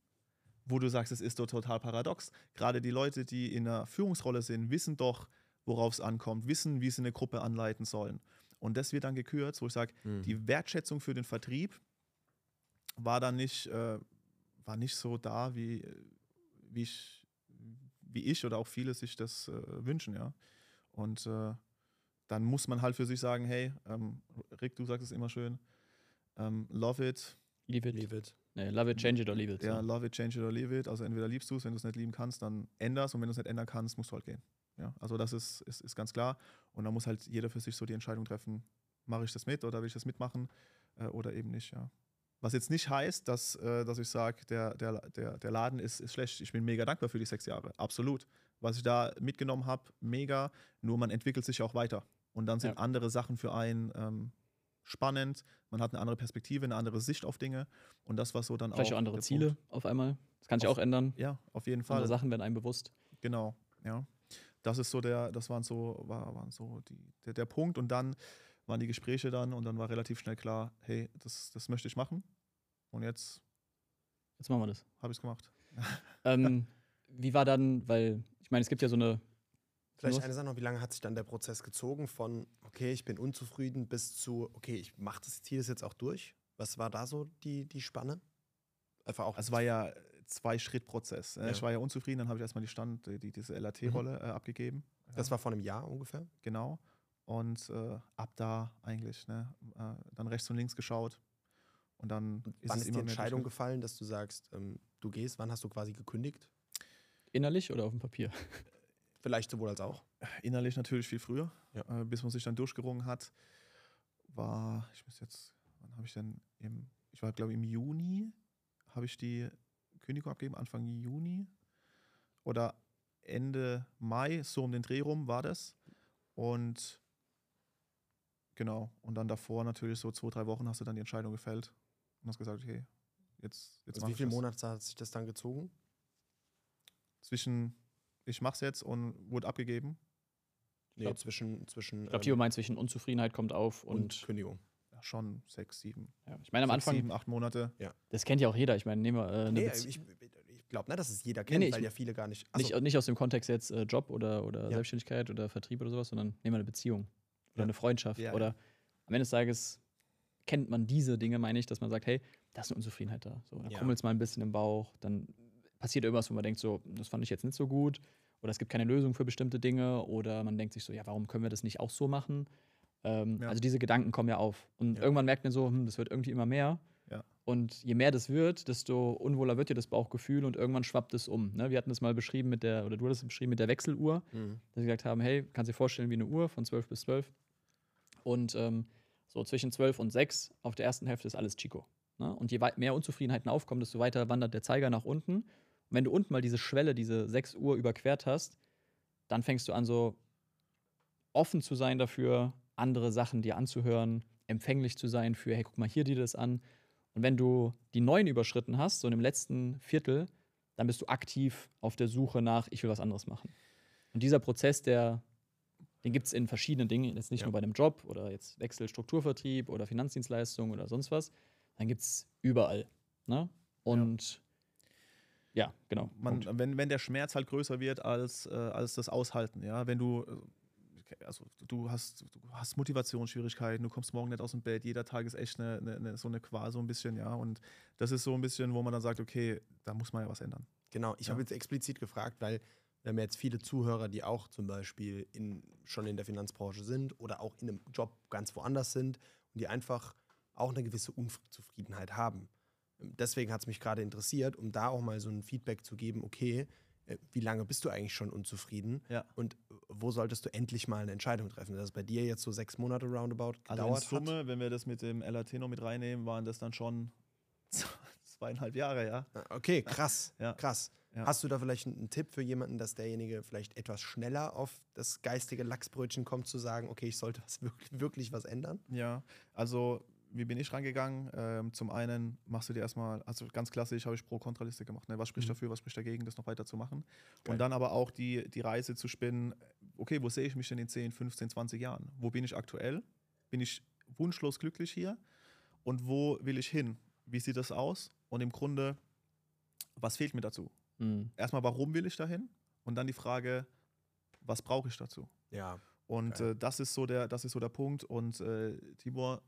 Speaker 1: wo du sagst, es ist doch total paradox. Gerade die Leute, die in einer Führungsrolle sind, wissen doch, worauf es ankommt, wissen, wie sie eine Gruppe anleiten sollen. Und das wird dann gekürzt, wo ich sage,
Speaker 2: Mhm.
Speaker 1: die Wertschätzung für den Vertrieb war dann nicht, äh, war nicht so da, wie, wie, ich, wie ich oder auch viele sich das äh, wünschen, ja. Und äh, dann muss man halt für sich sagen, hey, ähm, Rick, du sagst es immer schön, ähm, love it,
Speaker 6: Leave it.
Speaker 2: Leave it.
Speaker 6: Nee, love it, change it or leave it.
Speaker 1: ja,
Speaker 6: so.
Speaker 1: love it, change it or leave it. Also entweder liebst du es, wenn du es nicht lieben kannst, dann änderst und wenn du es nicht ändern kannst, musst du halt gehen. Ja, also das ist, ist, ist ganz klar. Und da muss halt jeder für sich so die Entscheidung treffen, mache ich das mit oder will ich das mitmachen äh, oder eben nicht, ja. Was jetzt nicht heißt, dass, äh, dass ich sage, der, der, der, der Laden ist, ist schlecht. Ich bin mega dankbar für die sechs Jahre. Absolut. Was ich da mitgenommen habe, mega. Nur man entwickelt sich auch weiter. Und dann sind
Speaker 6: Ja.
Speaker 1: andere Sachen für einen ähm, spannend. Man hat eine andere Perspektive, eine andere Sicht auf Dinge. Und das war so dann
Speaker 6: Vielleicht
Speaker 1: auch
Speaker 6: auch andere
Speaker 1: der
Speaker 6: Ziele
Speaker 1: Punkt.
Speaker 6: auf einmal. Das kann sich
Speaker 1: Auf-
Speaker 6: auch ändern.
Speaker 1: Ja, auf jeden Fall.
Speaker 6: Andere Sachen werden einem bewusst.
Speaker 1: Genau, ja. Das ist so der, das waren so, war, waren so die, der, der Punkt. Und dann waren die Gespräche dann und dann war relativ schnell klar, hey, das, das möchte ich machen. Und jetzt
Speaker 6: Jetzt machen wir das.
Speaker 1: habe ich es gemacht.
Speaker 6: ähm, wie war dann, weil ich meine, es gibt ja so eine.
Speaker 2: Vielleicht eine Sache noch, wie lange hat sich dann der Prozess gezogen von, okay, ich bin unzufrieden, bis zu, okay, ich mache das, ziehe das jetzt auch durch? Was war da so die, die Spanne? Einfach auch.
Speaker 1: Es war ja zwei Schritt-Prozess. äh,
Speaker 2: Ja.
Speaker 1: Ich war ja unzufrieden, dann habe ich erstmal die Stand, die, die, diese LAT-Rolle äh, abgegeben.
Speaker 2: das war vor einem Jahr ungefähr.
Speaker 1: Genau. Und äh, ab da eigentlich, ne, äh, dann rechts und links geschaut. Und dann
Speaker 2: Wann
Speaker 1: es
Speaker 2: ist die Entscheidung gefallen, dass du sagst, ähm, du gehst? Wann hast du quasi gekündigt?
Speaker 6: Innerlich oder auf dem Papier?
Speaker 2: Vielleicht sowohl als auch.
Speaker 1: Innerlich natürlich viel früher,
Speaker 2: Ja.
Speaker 1: äh, bis man sich dann durchgerungen hat. War, ich muss jetzt, wann habe ich denn im, ich war glaube im Juni, habe ich die Kündigung abgegeben, Anfang Juni oder Ende Mai, so um den Dreh rum war das. Und genau, und dann davor natürlich so zwei, drei Wochen hast du dann die Entscheidung gefällt und hast gesagt, okay, jetzt, jetzt
Speaker 2: Also
Speaker 1: mach
Speaker 2: wie viele. Monate hat sich das dann gezogen?
Speaker 1: Zwischen, ich mach's jetzt und wurde abgegeben.
Speaker 2: Nee,
Speaker 6: glaub-
Speaker 2: zwischen, zwischen
Speaker 6: Ich glaube,
Speaker 2: ähm,
Speaker 6: Tio meint zwischen Unzufriedenheit kommt auf
Speaker 2: und,
Speaker 6: und,
Speaker 2: Kündigung.
Speaker 1: Ja, schon sechs, sieben.
Speaker 6: ja, ich meine am
Speaker 1: sechs,
Speaker 6: Anfang,
Speaker 1: Sieben, acht Monate.
Speaker 6: das kennt ja auch jeder. Ich meine, nehmen wir äh, eine
Speaker 2: Nee,
Speaker 6: Bezie-
Speaker 2: ich, ich glaube nicht, dass es jeder kennt,
Speaker 6: nee, ich-
Speaker 2: weil ja viele gar nicht.
Speaker 6: Nicht, nicht aus dem Kontext jetzt äh, Job oder, oder
Speaker 2: Ja.
Speaker 6: Selbstständigkeit oder Vertrieb oder sowas, sondern nehmen wir eine Beziehung oder eine Freundschaft.
Speaker 1: Ja,
Speaker 6: oder am Ende des Tages kennt man diese Dinge, meine ich, dass man sagt, hey, da ist eine Unzufriedenheit da. So, da
Speaker 2: Ja.
Speaker 6: krummelt es mal ein bisschen im Bauch, dann passiert irgendwas, wo man denkt, so, das fand ich jetzt nicht so gut. Oder es gibt keine Lösung für bestimmte Dinge. Oder man denkt sich so, ja, warum können wir das nicht auch so machen? Ähm,
Speaker 1: Ja.
Speaker 6: Also diese Gedanken kommen ja auf. Und irgendwann merkt man so, hm, das wird irgendwie immer mehr. Und je mehr das wird, desto unwohler wird dir das Bauchgefühl und irgendwann schwappt es um. Ne? Wir hatten das mal beschrieben mit der, oder du hattest es beschrieben mit der Wechseluhr,
Speaker 2: Mhm.
Speaker 6: dass wir gesagt haben, hey, kannst dir vorstellen wie eine Uhr von 12 bis 12. Und ähm, so zwischen 12 und 6 auf der ersten Hälfte ist alles Chico. Ne? Und je mehr Unzufriedenheiten aufkommen, desto weiter wandert der Zeiger nach unten. Und wenn du unten mal diese Schwelle, diese 6 Uhr überquert hast, dann fängst du an, so offen zu sein dafür, andere Sachen dir anzuhören, empfänglich zu sein für, hey, guck mal hier dir das an. Und wenn du die neun überschritten hast, so in dem letzten Viertel, dann bist du aktiv auf der Suche nach, ich will was anderes machen. Und dieser Prozess, der, den gibt es in verschiedenen Dingen, jetzt nicht
Speaker 2: Ja.
Speaker 6: nur bei einem Job oder jetzt Wechsel Strukturvertrieb oder Finanzdienstleistung oder sonst was, dann gibt es überall. Ne? Und ja, genau.
Speaker 1: Man, wenn, wenn der Schmerz halt größer wird als, äh, als das Aushalten, ja, wenn du, äh, also du hast, du hast Motivationsschwierigkeiten, du kommst morgen nicht aus dem Bett, jeder Tag ist echt eine, eine, eine, so eine Qual, so ein bisschen, ja, und das ist so ein bisschen, wo man dann sagt, okay, da muss man ja was ändern.
Speaker 2: Genau, ich
Speaker 1: Ja.
Speaker 2: habe jetzt explizit gefragt, weil wir haben jetzt viele Zuhörer, die auch zum Beispiel in, schon in der Finanzbranche sind oder auch in einem Job ganz woanders sind und die einfach auch eine gewisse Unzufriedenheit haben. Deswegen hat es mich gerade interessiert, um da auch mal so ein Feedback zu geben, okay, wie lange bist du eigentlich schon unzufrieden
Speaker 1: Ja.
Speaker 2: und äh, wo solltest du endlich mal eine Entscheidung treffen? Das ist bei dir jetzt so sechs Monate roundabout
Speaker 1: Also in
Speaker 2: gedauert
Speaker 1: Summe, wenn wir das mit dem LAT noch mit reinnehmen, waren das dann schon zweieinhalb Jahre, ja.
Speaker 2: hat? Ah, Okay, krass,
Speaker 1: Ja.
Speaker 2: krass.
Speaker 1: Ja.
Speaker 2: Hast du da vielleicht einen einen Tipp für jemanden, dass derjenige vielleicht etwas schneller auf das geistige Lachsbrötchen kommt, zu sagen, okay, ich sollte was wirklich, wirklich was ändern?
Speaker 1: Ja, also wie bin ich rangegangen? Ähm, zum einen machst du dir erstmal, also ganz klassisch habe ich Pro-Kontra-Liste gemacht. Ne? Was spricht
Speaker 2: Mhm.
Speaker 1: dafür, was spricht dagegen, das noch weiter zu machen?
Speaker 2: Geil.
Speaker 1: Und dann aber auch die, die Reise zu spinnen, okay, wo sehe ich mich denn in 10, 15, 20 Jahren? Wo bin ich aktuell? Bin ich wunschlos glücklich hier? Und wo will ich hin? Wie sieht das aus? Und im Grunde, was fehlt mir dazu?
Speaker 6: Mhm.
Speaker 1: Erstmal, warum will ich dahin? Und dann die Frage, was brauche ich dazu?
Speaker 2: Ja.
Speaker 1: Und äh, das, ist so der, das ist so der Punkt. Und äh, Tibor,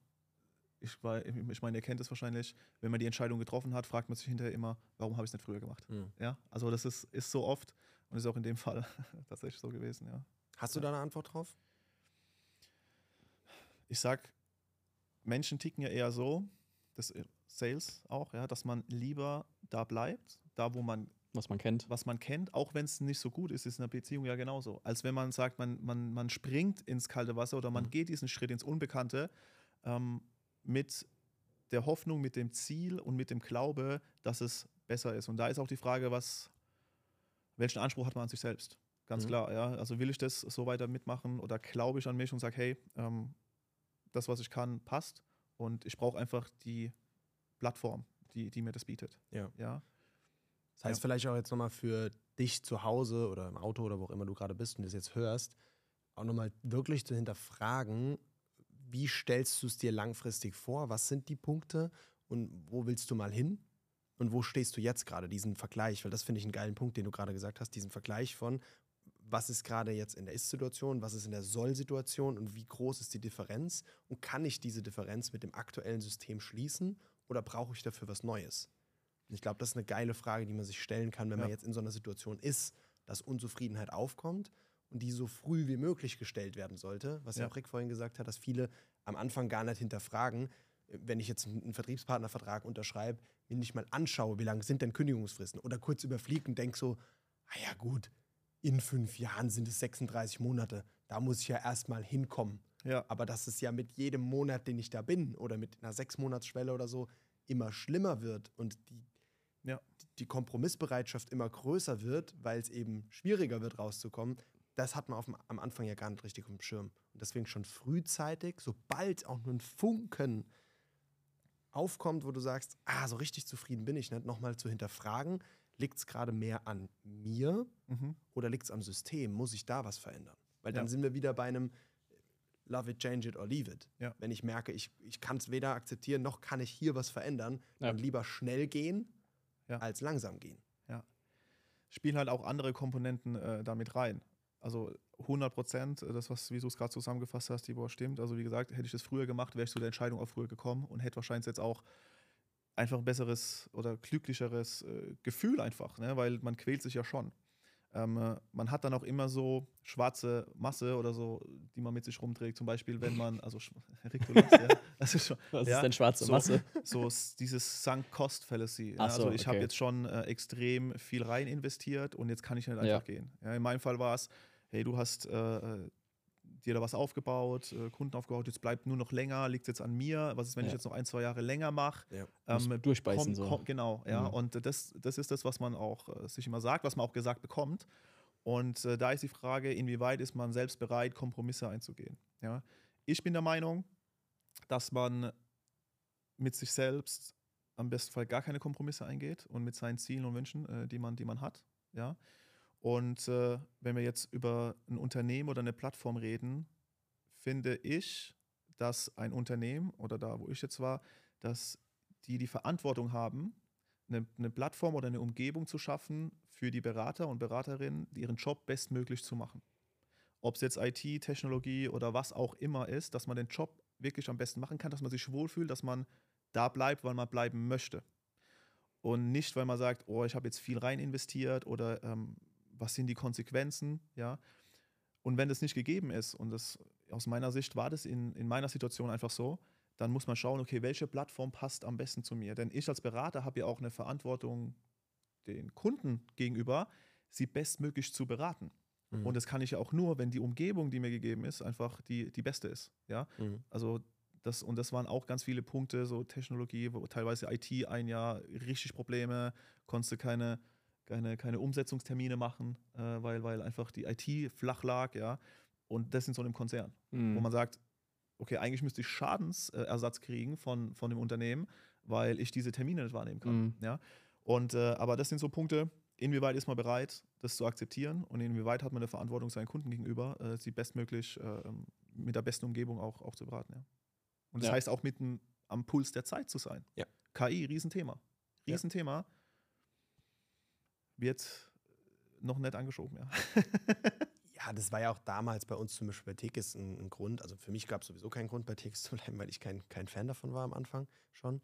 Speaker 1: ich, war- ich meine, ihr kennt es wahrscheinlich, wenn man die Entscheidung getroffen hat, fragt man sich hinterher immer, warum habe ich es nicht früher gemacht?
Speaker 2: Mhm.
Speaker 1: Ja, also das ist, ist so oft und ist auch in dem Fall tatsächlich so gewesen, ja.
Speaker 2: Hast du da eine Antwort drauf?
Speaker 1: Ich sag, Menschen ticken ja eher so, das äh, Sales auch, ja, dass man lieber da bleibt, da wo man
Speaker 6: Was man kennt.
Speaker 1: was man kennt, auch wenn es nicht so gut ist, ist in einer Beziehung ja genauso. Als wenn man sagt, man, man, man springt ins kalte Wasser oder man
Speaker 2: Mhm.
Speaker 1: geht diesen Schritt ins Unbekannte ähm, mit der Hoffnung, mit dem Ziel und mit dem Glaube, dass es besser ist. Und da ist auch die Frage, was, welchen Anspruch hat man an sich selbst? Ganz
Speaker 2: Mhm.
Speaker 1: klar, ja. Also will ich das so weiter mitmachen oder glaube ich an mich und sage, hey, ähm, das, was ich kann, passt und ich brauche einfach die Plattform, die, die mir das bietet.
Speaker 2: Ja.
Speaker 1: ja.
Speaker 2: Das heißt
Speaker 1: Ja.
Speaker 2: vielleicht auch jetzt nochmal für dich zu Hause oder im Auto oder wo auch immer du gerade bist und das jetzt hörst, auch nochmal wirklich zu hinterfragen, wie stellst du es dir langfristig vor? Was sind die Punkte und wo willst du mal hin? Und wo stehst du jetzt gerade, diesen Vergleich? Weil das finde ich einen geilen Punkt, den du gerade gesagt hast, diesen Vergleich von, was ist gerade jetzt in der Ist-Situation, was ist in der Soll-Situation und wie groß ist die Differenz? Und kann ich diese Differenz mit dem aktuellen System schließen oder brauche ich dafür was Neues? Und ich glaube, das ist eine geile Frage, die man sich stellen kann, wenn man
Speaker 1: Ja.
Speaker 2: jetzt in so einer Situation ist, dass Unzufriedenheit aufkommt und die so früh wie möglich gestellt werden sollte, was ja,
Speaker 1: Ja.
Speaker 2: Rick vorhin gesagt hat, dass viele am Anfang gar nicht hinterfragen, wenn ich jetzt einen Vertriebspartnervertrag unterschreibe, mir nicht mal anschaue, wie lange sind denn Kündigungsfristen oder kurz überfliege und denke so, ah ja gut, in fünf Jahren sind es 36 Monate, da muss ich ja erstmal hinkommen.
Speaker 1: Ja,
Speaker 2: Aber dass es ja mit jedem Monat, den ich da bin, oder mit einer Sechsmonatsschwelle oder so, immer schlimmer wird und die,
Speaker 1: Ja.
Speaker 2: die Kompromissbereitschaft immer größer wird, weil es eben schwieriger wird, rauszukommen, das hat man auf dem, am Anfang ja gar nicht richtig im Schirm. Und deswegen schon frühzeitig, sobald auch nur ein Funken aufkommt, wo du sagst, ah, so richtig zufrieden bin ich nicht, nochmal zu hinterfragen, liegt es gerade mehr an mir
Speaker 1: mhm.
Speaker 2: oder liegt es am System? Muss ich da was verändern? Weil dann
Speaker 1: Ja.
Speaker 2: sind wir wieder bei einem Love it, change it or leave it.
Speaker 1: Ja.
Speaker 2: Wenn ich merke, ich, ich kann es weder akzeptieren, noch kann ich hier was verändern,
Speaker 6: Ja.
Speaker 2: dann lieber schnell gehen,
Speaker 1: Ja.
Speaker 2: als langsam gehen.
Speaker 1: spielen halt auch andere Komponenten äh, damit rein. Also 100 Prozent, äh, das, was, wie du es gerade zusammengefasst hast, Tibor, stimmt. Also wie gesagt, hätte ich das früher gemacht, wäre ich zu der Entscheidung auch früher gekommen und hätte wahrscheinlich jetzt auch einfach ein besseres oder glücklicheres äh, Gefühl einfach, ne? weil man quält sich ja schon. Ähm, äh, man hat dann auch immer so schwarze Masse oder so, die man mit sich rumträgt. Zum Beispiel, wenn man, also Rick, du lachst, ja, das ist schon,
Speaker 6: Was
Speaker 1: ja,
Speaker 6: ist denn schwarze
Speaker 1: so,
Speaker 6: Masse?
Speaker 1: so dieses Sunk Cost Fallacy. Ja,
Speaker 6: so,
Speaker 1: also ich habe
Speaker 6: okay.
Speaker 1: jetzt schon äh, extrem viel rein investiert und jetzt kann ich nicht einfach
Speaker 6: Ja.
Speaker 1: gehen. Ja, in meinem Fall war es, hey, du hast äh, äh, dir da was aufgebaut, äh, Kunden aufgebaut, jetzt bleibt nur noch länger, liegt jetzt an mir. Was ist, wenn ich
Speaker 6: Ja.
Speaker 1: jetzt noch ein, zwei Jahre länger mache?
Speaker 2: Ja.
Speaker 6: Muss durchbeißen so.
Speaker 1: genau, ja.
Speaker 6: Mhm.
Speaker 1: Und das, das ist das, was man auch äh, sich immer sagt, was man auch gesagt bekommt. Und äh, da ist die Frage, inwieweit ist man selbst bereit, Kompromisse einzugehen. Ja? Ich bin der Meinung, dass man mit sich selbst am besten Fall gar keine Kompromisse eingeht und mit seinen Zielen und Wünschen, äh, die, man, die man hat. Ja? Und äh, wenn wir jetzt über ein Unternehmen oder eine Plattform reden, finde ich, dass ein Unternehmen oder da, wo ich jetzt war, dass die die Verantwortung haben, eine, eine Plattform oder eine Umgebung zu schaffen für die Berater und Beraterinnen, ihren Job bestmöglich zu machen. Ob es jetzt IT, Technologie oder was auch immer ist, dass man den Job wirklich am besten machen kann, dass man sich wohlfühlt, dass man da bleibt, weil man bleiben möchte. Und nicht, weil man sagt, oh, ich habe jetzt viel rein investiert oder ähm, was sind die Konsequenzen, ja. Und wenn das nicht gegeben ist, und das aus meiner Sicht war das in, in meiner Situation einfach so, dann muss man schauen, okay, welche Plattform passt am besten zu mir. Denn ich als Berater habe ja auch eine Verantwortung den Kunden gegenüber, sie bestmöglich zu beraten.
Speaker 2: Mhm.
Speaker 1: Und das kann ich ja auch nur, wenn die Umgebung, die mir gegeben ist, einfach die, die beste ist. Ja?
Speaker 2: Mhm.
Speaker 1: Also das, und das waren auch ganz viele Punkte, so Technologie, wo teilweise IT ein Jahr richtig Probleme, konntest du keine, keine, keine Umsetzungstermine machen, äh, weil, weil einfach die IT flach lag, ja. Und das in so einem Konzern,
Speaker 6: Mhm.
Speaker 1: wo man sagt, okay, eigentlich müsste ich Schadensersatz kriegen von, von dem Unternehmen, weil ich diese Termine nicht wahrnehmen kann.
Speaker 6: Mhm.
Speaker 1: Ja? Und, äh, aber das sind so Punkte, inwieweit ist man bereit, das zu akzeptieren und inwieweit hat man eine Verantwortung seinen Kunden gegenüber, äh, sie bestmöglich äh, mit der besten Umgebung auch, auch zu beraten. Ja. Und das
Speaker 6: Ja.
Speaker 1: heißt auch mitten am Puls der Zeit zu sein.
Speaker 2: Ja.
Speaker 1: KI, Riesenthema.
Speaker 2: Ja.
Speaker 1: Wird noch nicht angeschoben, ja.
Speaker 2: Ja, das war ja auch damals bei uns zum Beispiel bei Tekis ein, ein Grund. Also für mich gab es sowieso keinen Grund, bei Tekis zu bleiben, weil ich kein, kein Fan davon war am Anfang schon.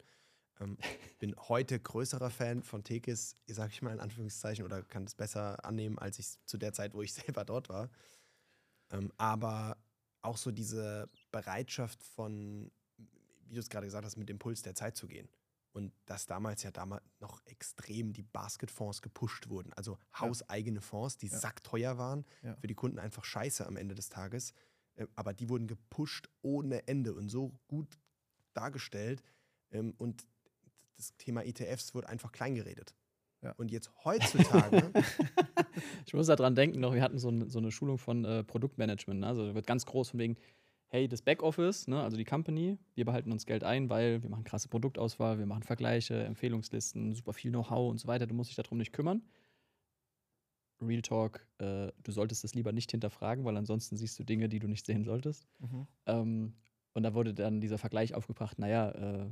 Speaker 2: Ähm, bin heute größerer Fan von Tekis, sage ich mal in Anführungszeichen, oder kann es besser annehmen, als ich zu der Zeit, wo ich selber dort war. Ähm, aber auch so diese Bereitschaft von, wie du es gerade gesagt hast, mit dem Puls der Zeit zu gehen. Und dass damals ja damals noch extrem die Basketfonds gepusht wurden. Also hauseigene Fonds, die
Speaker 1: Ja.
Speaker 2: sackteuer waren,
Speaker 1: Ja.
Speaker 2: für die Kunden einfach scheiße am Ende des Tages. Äh, Aber die wurden gepusht ohne Ende und so gut dargestellt. Ähm, Und das Thema ETFs wurde einfach kleingeredet.
Speaker 1: Ja.
Speaker 2: Und jetzt heutzutage,
Speaker 6: Ich muss daran denken, noch, wir hatten so, ein, so eine Schulung von äh, Produktmanagement. Ne? Also da wird ganz groß von wegen, hey, das Backoffice, ne, also die Company, wir behalten uns Geld ein, weil wir machen krasse Produktauswahl, wir machen Vergleiche, Empfehlungslisten, super viel Know-how und so weiter. Du musst dich darum nicht kümmern. Real Talk, äh, du solltest das lieber nicht hinterfragen, weil ansonsten siehst du Dinge, die du nicht sehen solltest.
Speaker 1: Mhm.
Speaker 6: Ähm, und da wurde dann dieser Vergleich aufgebracht, naja, äh,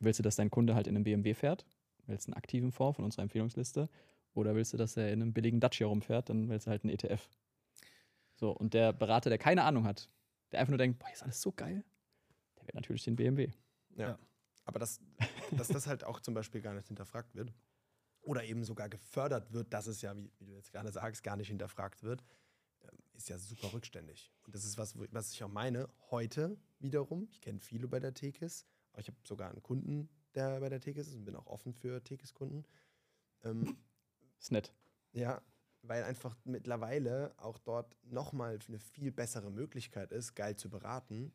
Speaker 6: willst du, dass dein Kunde halt in einem BMW fährt? Willst du einen aktiven Fonds von unserer Empfehlungsliste? Oder willst du, dass er in einem billigen Dacia rumfährt? Dann willst du halt einen ETF. So, und der Berater, der keine Ahnung hat, der einfach nur denkt, boah, ist alles so geil, der wird natürlich den BMW.
Speaker 2: ja.
Speaker 1: Ja.
Speaker 2: aber dass, dass das halt auch zum Beispiel gar nicht hinterfragt wird. Oder eben sogar gefördert wird, dass es ja, wie, wie du jetzt gerade sagst, gar nicht hinterfragt wird. ähm, ist ja super rückständig. Und das ist was, was ich auch meine. Heute wiederum, ich kenne viele bei der Tekis, aber ich habe sogar einen Kunden, der bei der Tekis ist und bin auch offen für Tekis-Kunden. Ähm,
Speaker 6: Ist nett.
Speaker 2: ja, weil einfach mittlerweile auch dort nochmal eine viel bessere Möglichkeit ist, geil zu beraten,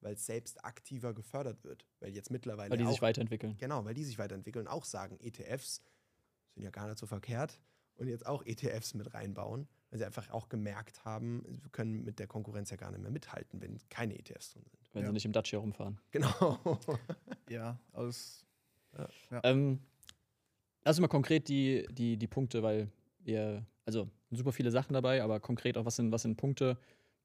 Speaker 2: weil es selbst aktiver gefördert wird. Weil jetzt mittlerweile
Speaker 6: Weil die
Speaker 2: auch,
Speaker 6: sich weiterentwickeln.
Speaker 2: Genau, weil die sich weiterentwickeln und auch sagen, ETFs sind ja gar nicht so verkehrt und jetzt auch ETFs mit reinbauen, weil sie einfach auch gemerkt haben, wir können mit der Konkurrenz ja gar nicht mehr mithalten, wenn keine ETFs drin sind.
Speaker 6: Wenn
Speaker 1: Ja.
Speaker 6: sie nicht im Dacia rumfahren.
Speaker 2: Genau.
Speaker 1: Ja, aus.
Speaker 6: Ähm, lass uns mal konkret die, die, die Punkte, weil wir, also super viele Sachen dabei, aber konkret auch, was sind, was sind Punkte,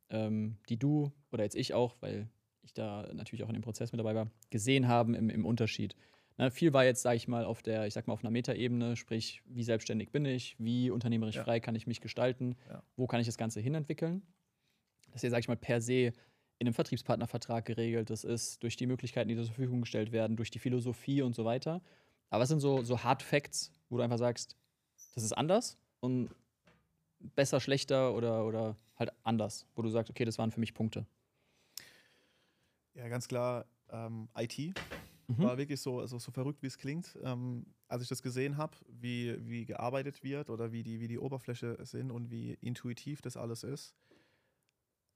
Speaker 6: ähm, die du oder jetzt ich auch, weil ich da natürlich auch in dem Prozess mit dabei war, gesehen haben im, im Unterschied. Ne, viel war jetzt, sage ich mal, auf der, ich sag mal, auf einer Metaebene, sprich, wie selbstständig bin ich, wie unternehmerisch
Speaker 1: Ja.
Speaker 6: frei kann ich mich gestalten,
Speaker 1: Ja.
Speaker 6: wo kann ich das Ganze hinentwickeln. Das ist ja, sag ich mal, per se in einem Vertriebspartnervertrag geregelt. Das ist durch die Möglichkeiten, die zur Verfügung gestellt werden, durch die Philosophie und so weiter. Aber was sind so, so Hard Facts, wo du einfach sagst, das ist anders und besser, schlechter oder, oder halt anders, wo du sagst, okay, das waren für mich Punkte.
Speaker 1: Ja, ganz klar, ähm, IT
Speaker 6: Mhm.
Speaker 1: war wirklich so, also so verrückt, wie es klingt. Ähm, als ich das gesehen habe, wie, wie gearbeitet wird oder wie die, wie die Oberfläche sind und wie intuitiv das alles ist,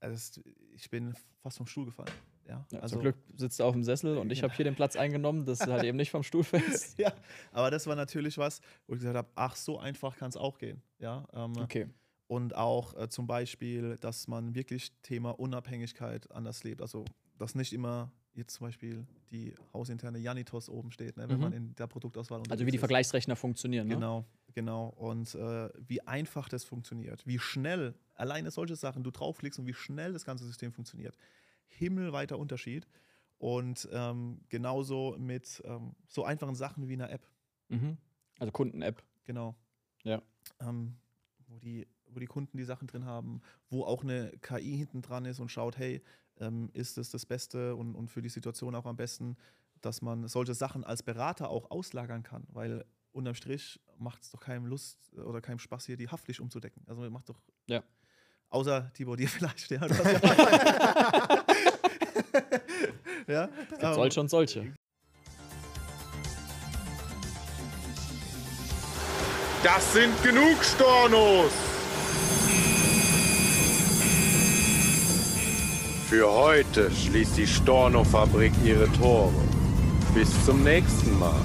Speaker 1: also ich bin fast vom Stuhl gefallen. Ja,
Speaker 6: Ja,
Speaker 1: also,
Speaker 6: zum Glück sitzt du auf dem Sessel und ich habe hier den Platz eingenommen, das halt eben nicht vom Stuhl fest.
Speaker 1: Ja, aber das war natürlich was, wo ich gesagt habe, ach, so einfach kann es auch gehen. Ja, ähm,
Speaker 6: Okay.
Speaker 1: Und auch äh, zum Beispiel, dass man wirklich Thema Unabhängigkeit anders lebt. Also, dass nicht immer jetzt zum Beispiel die hausinterne Janitos oben steht, ne, wenn
Speaker 6: Mhm.
Speaker 1: man in der Produktauswahl
Speaker 6: Also wie die
Speaker 1: ist.
Speaker 6: Vergleichsrechner funktionieren, ne?
Speaker 1: Genau, genau. Und äh, wie einfach das funktioniert, wie schnell alleine solche Sachen du draufklickst und wie schnell das ganze System funktioniert. Himmelweiter Unterschied. Und ähm, genauso mit ähm, so einfachen Sachen wie einer App.
Speaker 6: Mhm. Also Kunden-App.
Speaker 1: Genau.
Speaker 6: Ja.
Speaker 1: Ähm, wo, die, wo die Kunden die Sachen drin haben, wo auch eine KI hinten dran ist und schaut, hey, ähm, ist das das Beste und, und für die Situation auch am besten, dass man solche Sachen als Berater auch auslagern kann, weil unterm Strich macht es doch keinem Lust oder keinem Spaß, hier die Haftpflicht umzudecken. Also macht doch.
Speaker 6: Ja.
Speaker 1: Außer Tibor, dir vielleicht, ja. ja, ja
Speaker 6: Es gibt
Speaker 1: ähm,
Speaker 6: solche und solche.
Speaker 5: Das sind genug Stornos! Für heute schließt die Storno-Fabrik ihre Tore. Bis zum nächsten Mal.